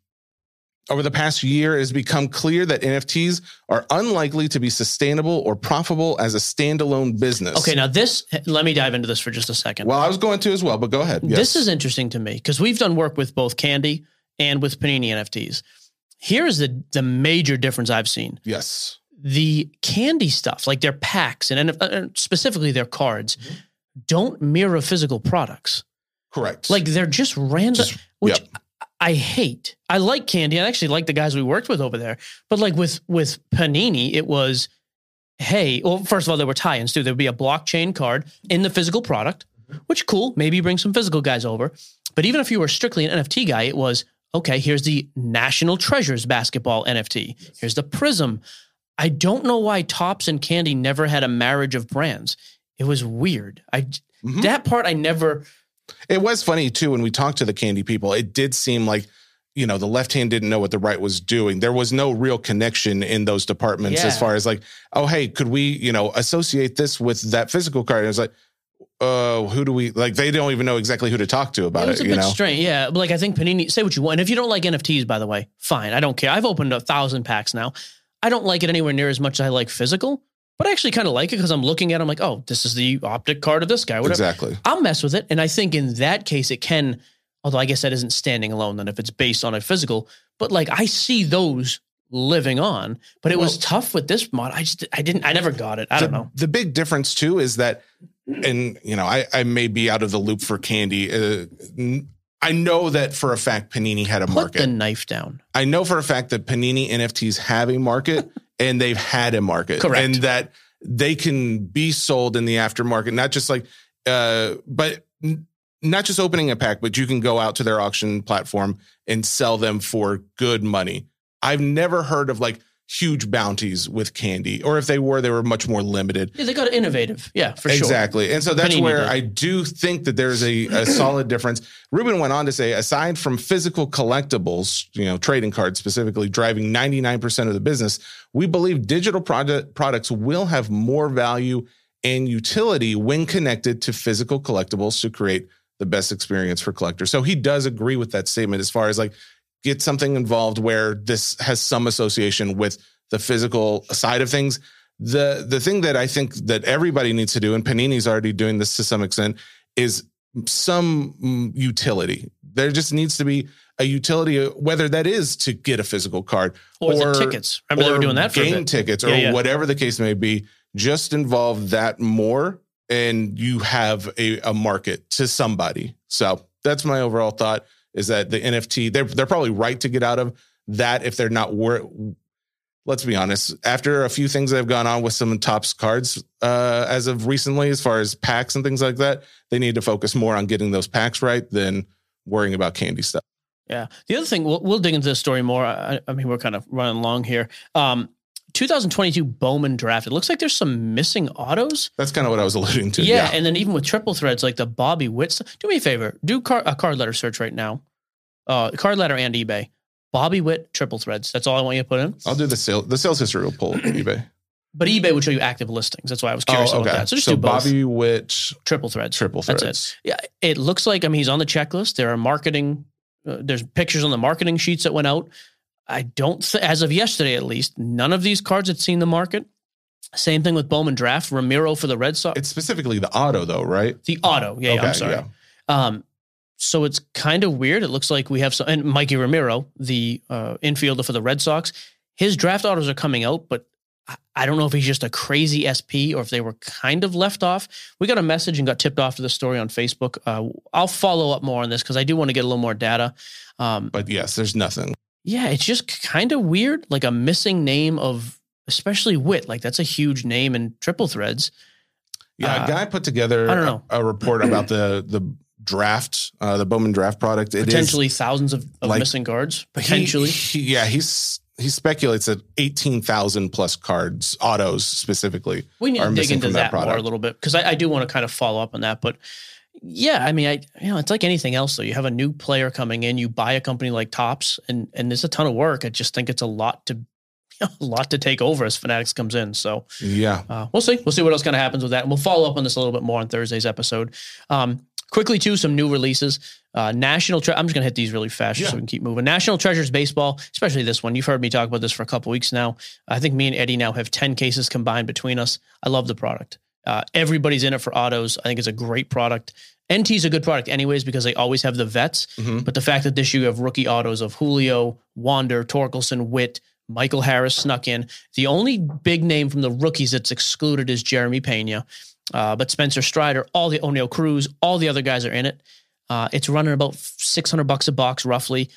over the past year, it has become clear that NFTs are unlikely to be sustainable or profitable as a standalone business. okay, now this. Let me dive into this for just a second. Well, I was going to as well, but go ahead. Yes. This is interesting to me because we've done work with both Candy and with Panini NFTs. Here's the the major difference I've seen. yes. The Candy stuff, like their packs and NF uh, specifically their cards, Mm-hmm. don't mirror physical products. Correct. Like they're just random, Just- which yep. I hate. I like Candy. I actually like the guys we worked with over there. But like with with Panini, it was, hey, well, first of all, there were tie-ins too. There would be a blockchain card in the physical product, which cool. Maybe bring some physical guys over. But even if you were strictly an NFT guy, it was okay. Here's the National Treasures basketball NFT. Here's the Prizm. I don't know why Topps and Candy never had a marriage of brands. It was weird. I Mhm. that part I never. It was funny too when we talked to the candy people. It did seem like you know the left hand didn't know what the right was doing. There was no real connection in those departments as far as like, oh hey, could we you know associate this with that physical card? And it was like, uh, who do we like? They don't even know exactly who to talk to about it it. a you bit know, strange. Yeah. But like, I think Panini, say what you want. And if you don't like NFTs, by the way, fine. I don't care. I've opened a thousand packs now. I don't like it anywhere near as much as I like physical, but I actually kind of like it because I'm looking at it. I'm like, oh, this is the optic card of this guy. Whatever. exactly. I'll mess with it. And I think in that case, it can, although I guess that isn't standing alone then if it's based on a physical, but like I see those living on, but it was tough with this mod. I just, I didn't, I never got it. I don't know. The big difference too is that, and you know, I, I may be out of the loop for candy. Uh, n- I know that for a fact Panini had a Put market. the knife down. I know for a fact that Panini NFTs have a market and they've had a market. Correct. And that they can be sold in the aftermarket, not just like, uh, but n- not just opening a pack, but you can go out to their auction platform and sell them for good money. I've never heard of like huge bounties with candy, or if they were, they were much more limited. Yeah, they got innovative. Yeah, for sure. Exactly. And so that's Panini where did. I do think that there's a, a solid difference. Rubin went on to say, aside from physical collectibles, you know, trading cards specifically driving 99% of the business, we believe digital product, products will have more value and utility when connected to physical collectibles to create the best experience for collectors. So he does agree with that statement as far as like get something involved where this has some association with the physical side of things the the thing that I think that everybody needs to do, and Panini's already doing this to some extent, is some mm, utility. There just needs to be a utility, whether that is to get a physical card Or, the tickets. Remember they were doing that game tickets or Yeah, yeah. whatever the case may be. Just involve that more, and you have a, a market to somebody. So that's my overall thought: is that the NFT they're they're probably right to get out of that if they're not wor- let's be honest, after a few things that have gone on with some Topps cards uh, as of recently, as far as packs and things like that, they need to focus more on getting those packs right than worrying about candy stuff. Yeah. The other thing, we'll, we'll dig into this story more. I, I mean, we're kind of running long here. Um, 2022 Bowman draft. It looks like there's some missing autos. That's kind of what I was alluding to. Yeah, and then even with triple threads like the Bobby Witt. Do me a favor, do car, a Card Ladder search right now. Uh, Card Ladder and eBay. Bobby Witt triple threads. That's all I want you to put in. I'll do the sale. The sales history will pull eBay. But eBay would show you active listings. That's why I was curious oh, about okay. that. So just so do both. Bobby Witt triple threads. triple threads. That's it. Yeah, it looks like I mean he's on the checklist. There are marketing. Uh, there's pictures on the marketing sheets that went out. I don't, th- as of yesterday at least, none of these cards had seen the market. Same thing with Bowman Draft, Romero for the Red Sox. It's specifically the auto though, right? the auto. Yeah, yeah, I'm sorry. yeah. Um, so it's kind of weird. It looks like we have some, and Mikey Romero, the uh, infielder for the Red Sox, his draft autos are coming out, but I- I don't know if he's just a crazy SP or if they were kind of left off. We got a message and got tipped off to the story on Facebook. Uh, I'll follow up more on this because I do want to get a little more data. Um, But yes, there's nothing. Yeah, it's just kind of weird, like a missing name of, especially Witt. Like that's a huge name in triple threads. Yeah, Uh, a guy put together I don't know. A, a report about the the draft, uh, the Bowman draft product. It is potentially thousands of, of like- missing cards. Potentially. he- yeah, he's he speculates that eighteen thousand plus cards, autos specifically. We need are to dig into that that, more a little bit because I, I do want to kind of follow up on that. But yeah, I mean, I you know, it's like anything else though. You have a new player coming in, you buy a company like Topps, and and it's a ton of work. I just think it's a lot to a lot to take over as Fanatics comes in. So Yeah, uh, we'll see. We'll see what else kind of happens with that. And we'll follow up on this a little bit more on Thursday's episode. Um, quickly, too, some new releases. Uh, National, Tre- I'm just going to hit these really fast just so we can keep moving. National Treasures Baseball, especially this one. You've heard me talk about this for a couple weeks now. I think me and Eddie now have 10 cases combined between us. I love the product. Uh, everybody's in it for autos. I think it's a great product. NT's a good product, anyways, because they always have the vets. Mhm. But the fact that this year you have rookie autos of Julio, Wander, Torkelson, Witt, Michael Harris snuck in. The only big name from the rookies that's excluded is Jeremy Pena. Uh, but Spencer Strider, all the Oneil Cruz, all the other guys are in it. Uh, it's running about 600 bucks a box, roughly.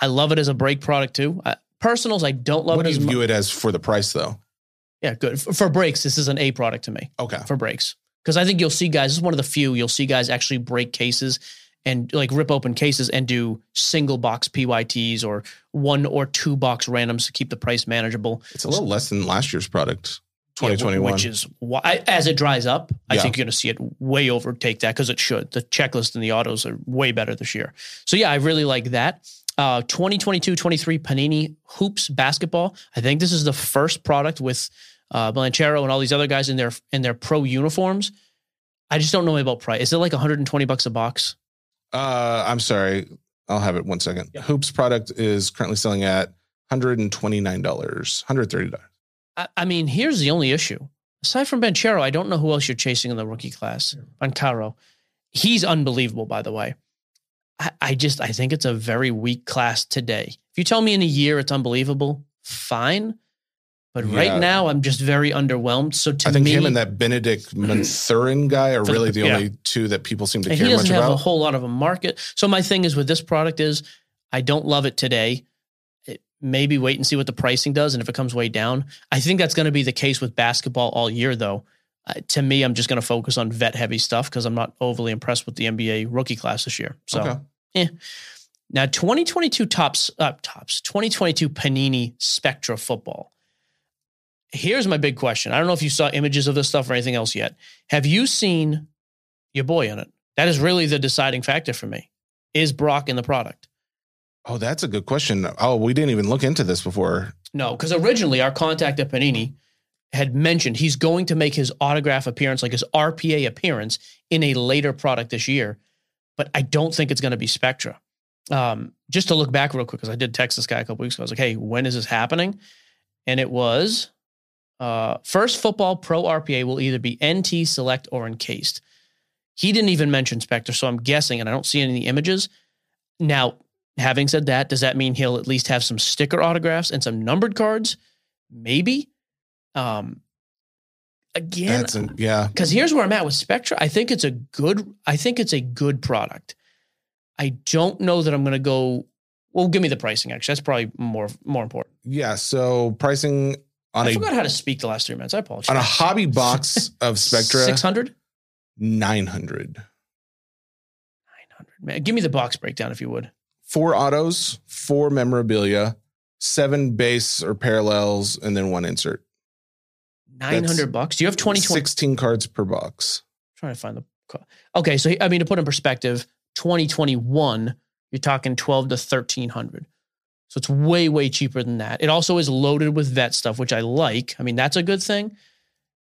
I love it as a break product too. Uh, personals, I don't love what it do you view it as for the price though? Yeah, good. For, for breaks, this is an A product to me Okay, for breaks. Because I think you'll see guys, this is one of the few you'll see guys actually break cases and like rip open cases and do single box PYTs or one or two box randoms to keep the price manageable. it's a little less than last year's product, Yeah, 2021. which is why, as it dries up, I Yeah. think you're going to see it way overtake that because it should. The checklist and the autos are way better this year. So yeah, I really like that. Uh, 2022-23 Panini Hoops basketball. I think this is the first product with uh, Banchero and all these other guys in their in their pro uniforms. I just don't know about price. Is it like 120 bucks a box? Uh, I'm sorry, I'll have it one second. Yeah. Hoops product is currently selling at 129 dollars, 130 dollars. I, I mean, here's the only issue. Aside from Banchero, I don't know who else you're chasing in the rookie class. Banchero. He's unbelievable, by the way. I, I just I think it's a very weak class today. If you tell me in a year it's unbelievable, fine. But Yeah. right now I'm just very underwhelmed. So to me, I think me, him and that Benedict Mathurin guy are the- really the yeah. only two that people seem to and care much doesn't have about. a whole lot of a market. So my thing is with this product is I don't love it today. It, maybe wait and see what the pricing does, and if it comes way down, I think that's going to be the case with basketball all year. Though, uh, to me, I'm just going to focus on vet heavy stuff because I'm not overly impressed with the NBA rookie class this year. So Okay. now 2022 Topps uh, Topps 2022 Panini Spectra football. Here's my big question. I don't know if you saw images of this stuff or anything else yet. Have you seen your boy in it? That is really the deciding factor for me. Is Brock in the product? Oh, that's a good question. Oh, we didn't even look into this before. No, because originally our contact at Panini had mentioned he's going to make his autograph appearance, like his RPA appearance, in a later product this year. But I don't think it's going to be Spectra. Um, just to look back real quick, because I did text this guy a couple weeks ago. I was like, hey, when is this happening? And it was uh, first football pro RPA will either be NT, select, or encased. He didn't even mention Spectra, so I'm guessing, and I don't see any images. Now, having said that, does that mean he'll at least have some sticker autographs and some numbered cards? Maybe. Um, again, an, yeah. because here's where I'm at with Spectra. I think it's a good. I think it's a good product. I don't know that I'm going to go. Well, give me the pricing. Actually, that's probably more more important. Yeah. So pricing on I a forgot how to speak the last three minutes. I apologize. on a hobby box of Spectra, six hundred. 900. 900. Man, give me the box breakdown if you would. four autos, four memorabilia, seven base or parallels, and then one insert. Nine hundred bucks. Do you have twenty twenty? 16 cards per box. Trying to find the. co- Okay, so I mean to put in perspective, twenty twenty one, you're talking twelve to thirteen hundred. So it's way way cheaper than that. It also is loaded with vet stuff, which I like. I mean that's a good thing.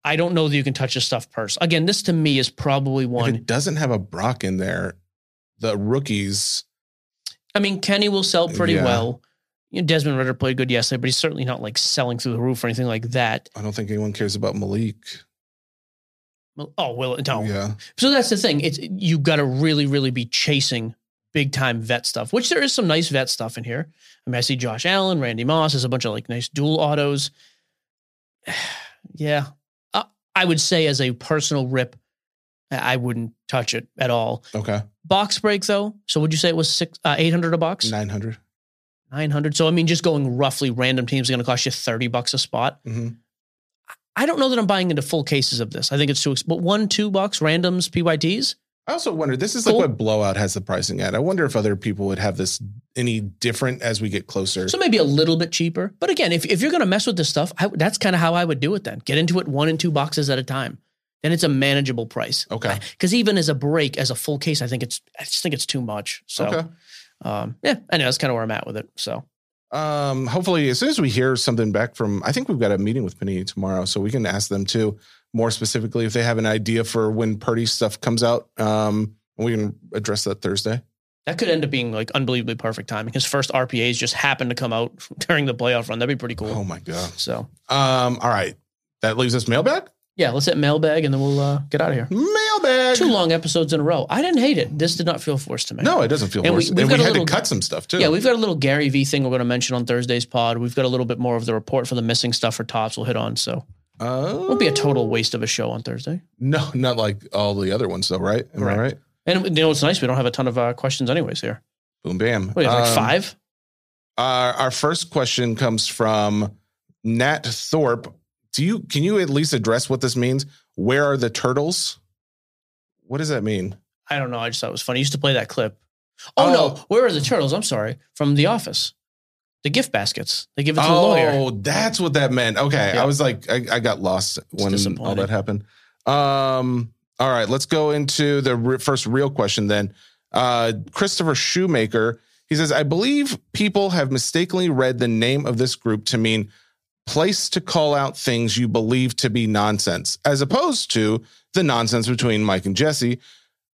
I don't know that you can touch the stuff purse. Again, this to me is probably one. If it doesn't have a Brock in there, the rookies. I mean, Kenny will sell pretty Yeah. well. You know, Desmond Ridder played good yesterday, but he's certainly not like selling through the roof or anything like that. I don't think anyone cares about Malik. Oh, well, no. Yeah. So that's the thing. It's you got to really, really be chasing big time vet stuff, which there is some nice vet stuff in here. I mean, I see Josh Allen, Randy Moss. There's a bunch of like nice dual autos. yeah, uh, I would say as a personal rip, I wouldn't touch it at all. Okay. Box break though. So would you say it was six, uh, eight hundred a box, 900. nine hundred? So I mean, just going roughly, random teams are going to cost you thirty bucks a spot. hmm I don't know that I'm buying into full cases of this. I think it's too. But one, two bucks, randoms, PYTs. I also wonder, this is Cool. like what Blowout has the pricing at. I wonder if other people would have this any different as we get closer. So maybe a little bit cheaper. But again, if, if you're going to mess with this stuff, I, that's kind of how I would do it then. Get into it one and two boxes at a time. Then it's a manageable price. Okay. Because even as a break, as a full case, I think it's I just think it's too much. So okay. um, yeah, I know that's kind of where I'm at with it. So Um, hopefully, as soon as we hear something back from, I think we've got a meeting with Panini tomorrow, so we can ask them too, more specifically, if they have an idea for when Purdy stuff comes out. Um, we can address that Thursday. that could end up being like unbelievably perfect timing. His first RPAs just happened to come out during the playoff run. That'd be pretty cool. Oh my god. So Um, all right, that leaves us mailbag. yeah, let's hit mailbag and then we'll uh, get out of here. Mailbag. Two long episodes in a row. I didn't hate it. This did not feel forced to me. No, it doesn't feel And we- worse. we've and we had little- to cut some stuff too. Yeah, we've got a little Gary V thing we're going to mention on Thursday's pod. We've got a little bit more of the report for the missing stuff for Topps we'll hit on. So it won't be a total waste of a show on Thursday. No, not like all the other ones though, right? Am I right? And you know it's nice? We don't have a ton of uh, questions anyways here. Boom, bam. What do you have, like Um, five? Our, our first question comes from Nat Thorpe. Do you can you at least address what this means? Where are the turtles? What does that mean? I don't know. I just thought it was funny. I used to play that clip. Oh, Oh. no. Where are the turtles? I'm sorry. From The Office. The gift baskets. They give it to the lawyer. Oh, that's what that meant. Okay, Yeah. I was like, I, I got lost when all that happened. Um, all right, let's go into the re- first real question then. Uh, Christopher Shoemaker, he says, I believe people have mistakenly read the name of this group to mean place to call out things you believe to be nonsense, as opposed to the nonsense between Mike and Jesse.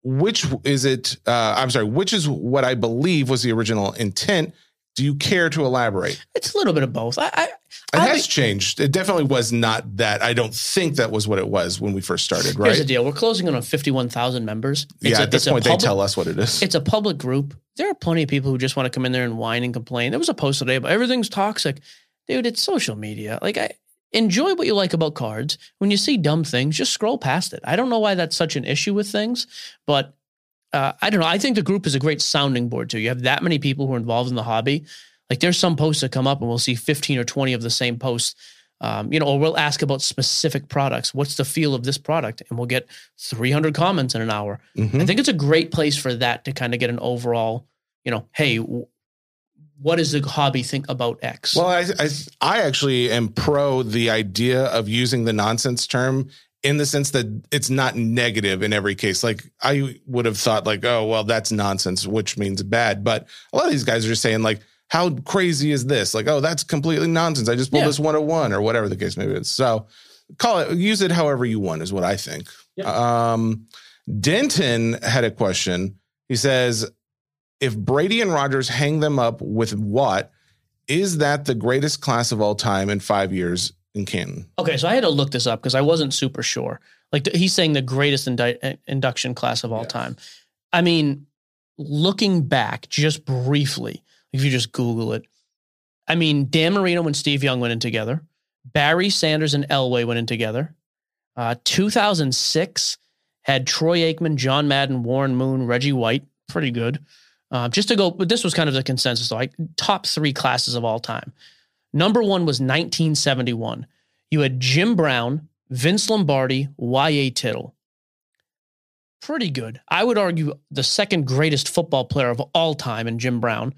Which is it? Uh, I'm sorry, which is what I believe was the original intent. Do you care to elaborate? It's a little bit of both. I, I, It I'll has be- changed. It definitely was not that. I don't think that was what it was when we first started, Right. Here's the deal. We're closing in on 51,000 members. Yeah, a- at this point, they public- tell us what it is. It's a public group. There are plenty of people who just want to come in there and whine and complain. There was a post today about everything's toxic. Dude, it's social media. Like I enjoy what you like about cards. When you see dumb things, just scroll past it. I don't know why that's such an issue with things, but uh, I don't know. I think the group is a great sounding board too. You have that many people who are involved in the hobby. Like there's some posts that come up and we'll see 15 or 20 of the same posts. Um, you know, or we'll ask about specific products. What's the feel of this product? And we'll get 300 comments in an hour. Mhm. I think it's a great place for that to kind of get an overall, you know, hey, what does the hobby think about X? Well, I, I I actually am pro the idea of using the nonsense term in the sense that it's not negative in every case. Like I would have thought, like, oh, well, that's nonsense, which means bad. But a lot of these guys are saying, like, how crazy is this? Like, oh, that's completely nonsense. I just pulled Yeah. this 101 or whatever the case may be. So call it, use it however you want, is what I think. Um, Denton had a question. He says, if Brady and Rodgers hang them up with Watt, is that the greatest class of all time in five years in Canton? okay, so I had to look this up because I wasn't super sure. Like th- he's saying the greatest indi- induction class of all Yes. time. I mean, looking back just briefly, if you just Google it, I mean, Dan Marino and Steve Young went in together. Barry Sanders and Elway went in together. Uh, 2006 had Troy Aikman, John Madden, Warren Moon, Reggie White. Pretty good. Uh, just to go, but this was kind of the consensus, like top three classes of all time. Number one was 1971. You had Jim Brown, Vince Lombardi, Y.A. Tittle. pretty good. I would argue the second greatest football player of all time in Jim Brown,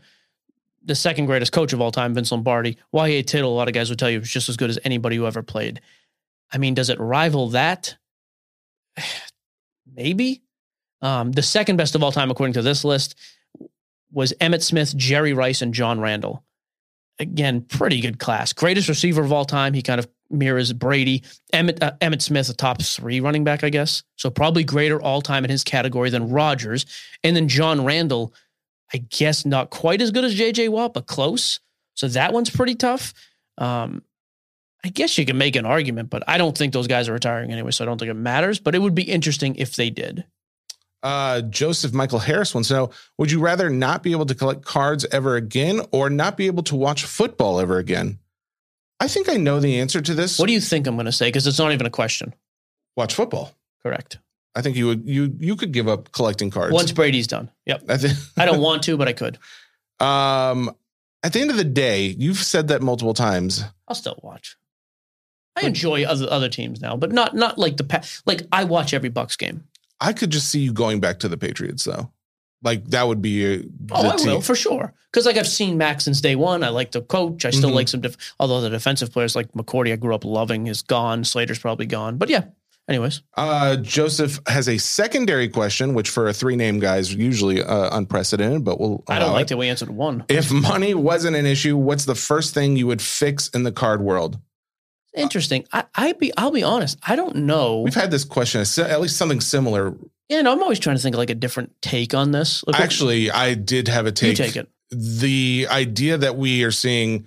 the second greatest coach of all time, Vince Lombardi. Y.A. Tittle, a lot of guys would tell you, was just as good as anybody who ever played. I mean, does it rival that? Maybe. Um, the second best of all time, according to this list, was Emmitt Smith, Jerry Rice, and John Randle. Again, pretty good class. Greatest receiver of all time. He kind of mirrors Brady. Emmitt, uh, Emmitt Smith, a top three running back, I guess. So probably greater all time in his category than Rodgers. And then John Randle, I guess not quite as good as JJ Watt, but close. So that one's pretty tough. Um, I guess you can make an argument, but I don't think those guys are retiring anyway, so I don't think it matters. But it would be interesting if they did. Uh, Joseph Michael Harris wants to know Would you rather not be able to collect cards ever again or not be able to watch football ever again? I think I know the answer to this. What do you think I'm going to say? Because it's not even a question. Watch football. Correct. I think you would you you could give up collecting cards once Brady's done. Yep. I think I don't want to, but I could. Um, at the end of the day, you've said that multiple times. I'll still watch. I enjoy other other teams now, but not not like the past. Like I watch every Bucks game. I could just see you going back to the Patriots though. Like that would be a, Oh, I team. will for sure. Because like I've seen Mac's since day one. I like the coach. I still Mhm. like some. Def- although the defensive players like McCourty, I grew up loving, is gone. Slater's probably gone. But yeah. Anyways, Uh, Joseph has a secondary question, which for a three name guy is usually uh, unprecedented, but we'll. I don't like it. that we answered one. If money wasn't an issue, what's the first thing you would fix in the card world? Interesting. I I be I'll be honest. I don't know. We've had this question, at least something similar. Yeah, no, I'm always trying to think of like a different take on this. Like, Actually, I did have a take. you take. it. The idea that we are seeing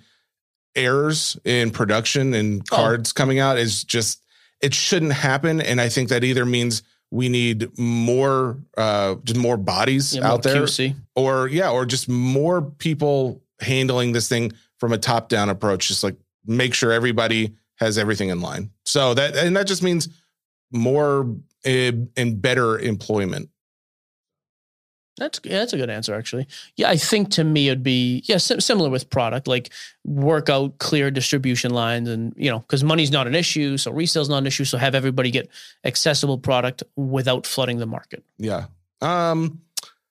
errors in production and Oh. cards coming out is just it shouldn't happen. And I think that either means we need more uh just more bodies Yeah, more out there QC. or yeah, or just more people handling this thing from a top down approach. Just like make sure everybody has everything in line. So that and that just means more uh, and better employment. That's yeah, that's a good answer actually. Yeah, I think to me it'd be yeah sim- similar with product like work out clear distribution lines and you know because money's not an issue, so resale's not an issue. So have everybody get accessible product without flooding the market. Yeah. Um,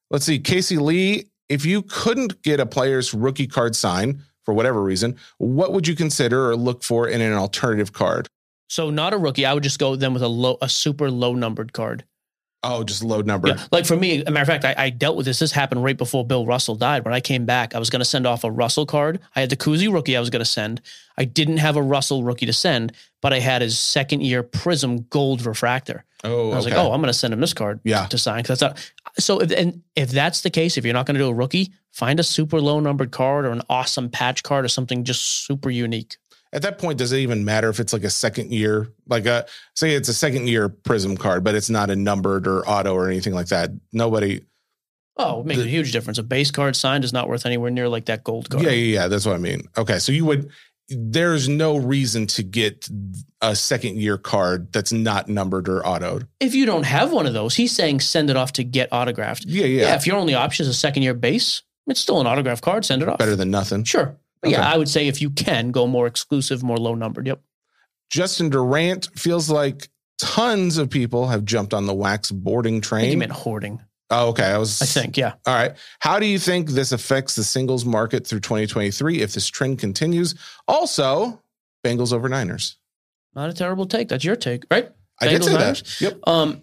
let's see. Casey Lee, if you couldn't get a player's rookie card signed for whatever reason, what would you consider or look for in an alternative card? So not a rookie. I would just go then with a low a super low numbered card. Oh, just low number. Yeah, like for me, a matter of fact, I, I dealt with this. This happened right before Bill Russell died. When I came back, I was going to send off a Russell card. I had the Cousy rookie I was going to send. I didn't have a Russell rookie to send, but I had his second year Prizm Gold Refractor. Oh, I was okay. like, oh, I'm going to send him this card Yeah. to sign because that's not. So if and if that's the case, if you're not going to do a rookie, find a super low numbered card or an awesome patch card or something just super unique. At that point, does it even matter if it's like a second year, like a say it's a second year Prizm card, but it's not a numbered or auto or anything like that? Nobody. Oh, it makes The- a huge difference. A base card signed is not worth anywhere near like that gold card. Yeah, yeah, yeah. That's what I mean. Okay, so you would. There's no reason to get a second year card that's not numbered or autoed. If you don't have one of those, he's saying send it off to get autographed. Yeah, Yeah. yeah. if your only option is a second year base, it's still an autograph card. Send it off. Better than nothing. Sure. But yeah, I would say if you can go more exclusive, more low numbered. Yep. Justin Durant feels like tons of people have jumped on the wax boarding think you train. meant hoarding. Oh, okay. I was. I think. Yeah. All right. How do you think this affects the singles market through 2023 if this trend continues? Also, Bengals over Niners. Not a terrible take. That's your take, right? I did Bengals, say Niners? that. Yep. Um,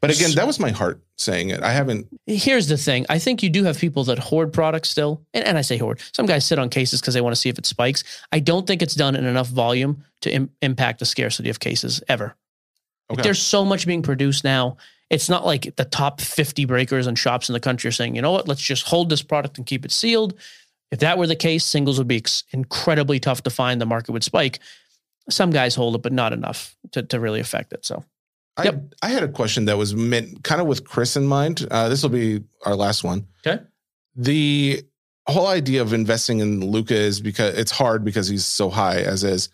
But again, that was my heart saying it. I haven't. here's the thing. I think you do have people that hoard products still. And, and I say hoard. Some guys sit on cases because they want to see if it spikes. I don't think it's done in enough volume to Im- impact the scarcity of cases ever. Like, there's so much being produced now. It's not like the top 50 breakers and shops in the country are saying, you know what, let's just hold this product and keep it sealed. If that were the case, singles would be incredibly tough to find. The market would spike. Some guys hold it, but not enough to, to really affect it. So I, Yep. I had a question that was meant kind of with Chris in mind. Uh, this will be our last one. Okay. The whole idea of investing in Luka is because it's hard because he's so high as is.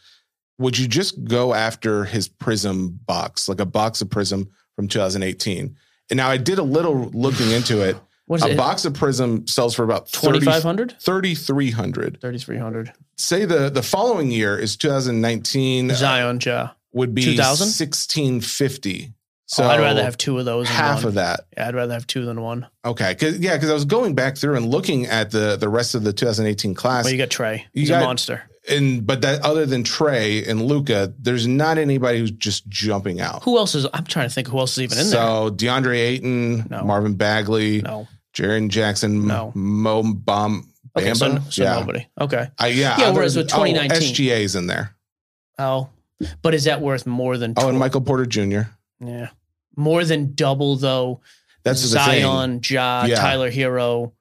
Would you just go after his Prizm box, like a box of Prizm from 2018? And now I did a little looking into it. a it? box of Prizm sells for about 30 2500 3,300. 3300 Say the the following year is 2019 uh, Zion, ja. would be 2000? 1650. So oh, I'd rather have two of those. Half one. of that. Yeah, I'd rather have two than one. Okay, cause, yeah, because I was going back through and looking at the the rest of the 2018 class, Well, you got Trae. You He's got- a monster. And but that other than Trae and Luka, there's not anybody who's just jumping out. Who else is? I'm trying to think who else is even in there? so DeAndre Ayton, No. Marvin Bagley. No. Jaren Jackson, No. Mo Bam, Okay, so, Bamba? so yeah, nobody. Okay. I, yeah. Yeah, whereas with 2019 oh, SGA's in there. Oh, but is that worth more than? Oh, and Michael Porter Jr. Yeah, more than double though. That's. Zion, Ja, Yeah. Tyler Herro.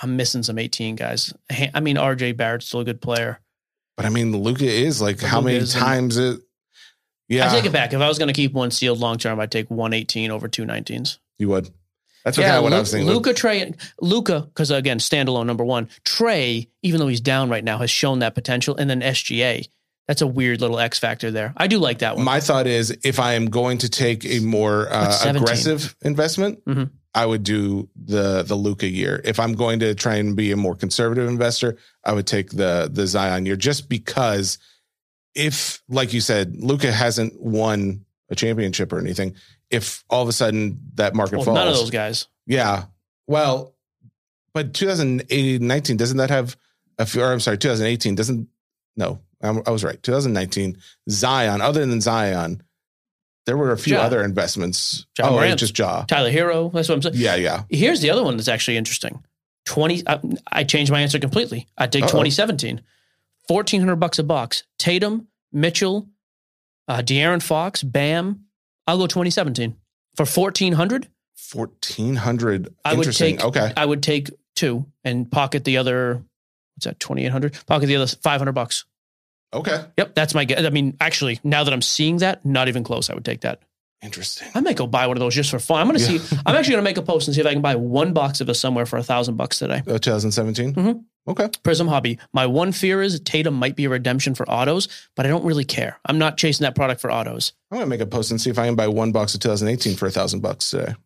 I'm missing some 18 guys. I mean, RJ Barrett's still a good player. But I mean, Luka is like how Luka many is in- times it? Yeah, I take it back. If I was going to keep one sealed long term, I'd take 118 over two 19s. You would. That's what, kind of what I was thinking. Luka Trae, Luka, because again, standalone number one. Trae, even though he's down right now, has shown that potential. And then SGA, that's a weird little X factor there. I do like that one. My thought is, if I am going to take a more uh, aggressive investment, Mhm. I would do the the Luka year. If I'm going to try and be a more conservative investor, I would take the the Zion year, just because if, like you said, Luka hasn't won a championship or anything, if all of a sudden that market Well, falls, none of those guys. yeah, well, but 2019 doesn't that have a few? Or I'm sorry, 2018 doesn't. No, I'm, I was right. 2019 Zion. Other than Zion, there were a few Ja. other investments. Ja oh, Morant. just Ja. Tyler Herro. That's what I'm saying. Yeah, yeah. Here's the other one that's actually interesting. 20 I, I changed my answer completely. I take Uh-oh. 2017. 1400 bucks a box. Tatum, Mitchell, uh De'Aaron Fox, Bam. I'll go 2017. For 1400, 1400. I would Interesting. take Okay. I would take two and pocket the other what's that 2800? Pocket the other 500 bucks. Okay. Yep, that's my guess. I mean, actually, now that I'm seeing that, not even close, I would take that. Interesting. I might go buy one of those just for fun. I'm going to Yeah. see I'm actually going to make a post and see if I can buy one box of it somewhere for a 1000 bucks today. Uh, 2017. Mhm. Okay. Prizm Hobby. My one fear is Tatum might be a redemption for autos, but I don't really care. I'm not chasing that product for autos. I'm gonna make a post and see if I can buy one box of 2018 for a thousand bucks today.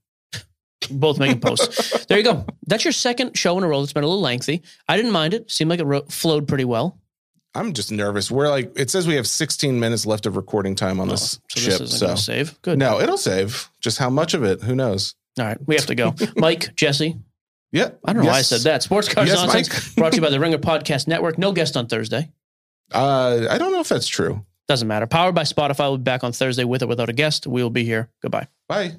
Both making posts. there you go. That's your second show in a row that's been a little lengthy. I didn't mind it. Seemed like it ro- flowed pretty well. I'm just nervous. We're like, it says we have 16 minutes left of recording time on Oh, this so ship. this so save. Good. no, it'll save. Just how much of it? Who knows? All right. We have to go. Mike, Jesse. Yeah. I don't know why I said that. Sports Cars Yes, Nonsense brought to you by the Ringer Podcast Network. No guest on Thursday. Uh, I don't know if that's true. Doesn't matter. Powered by Spotify. We'll be back on Thursday with or without a guest. We will be here. Goodbye. Bye.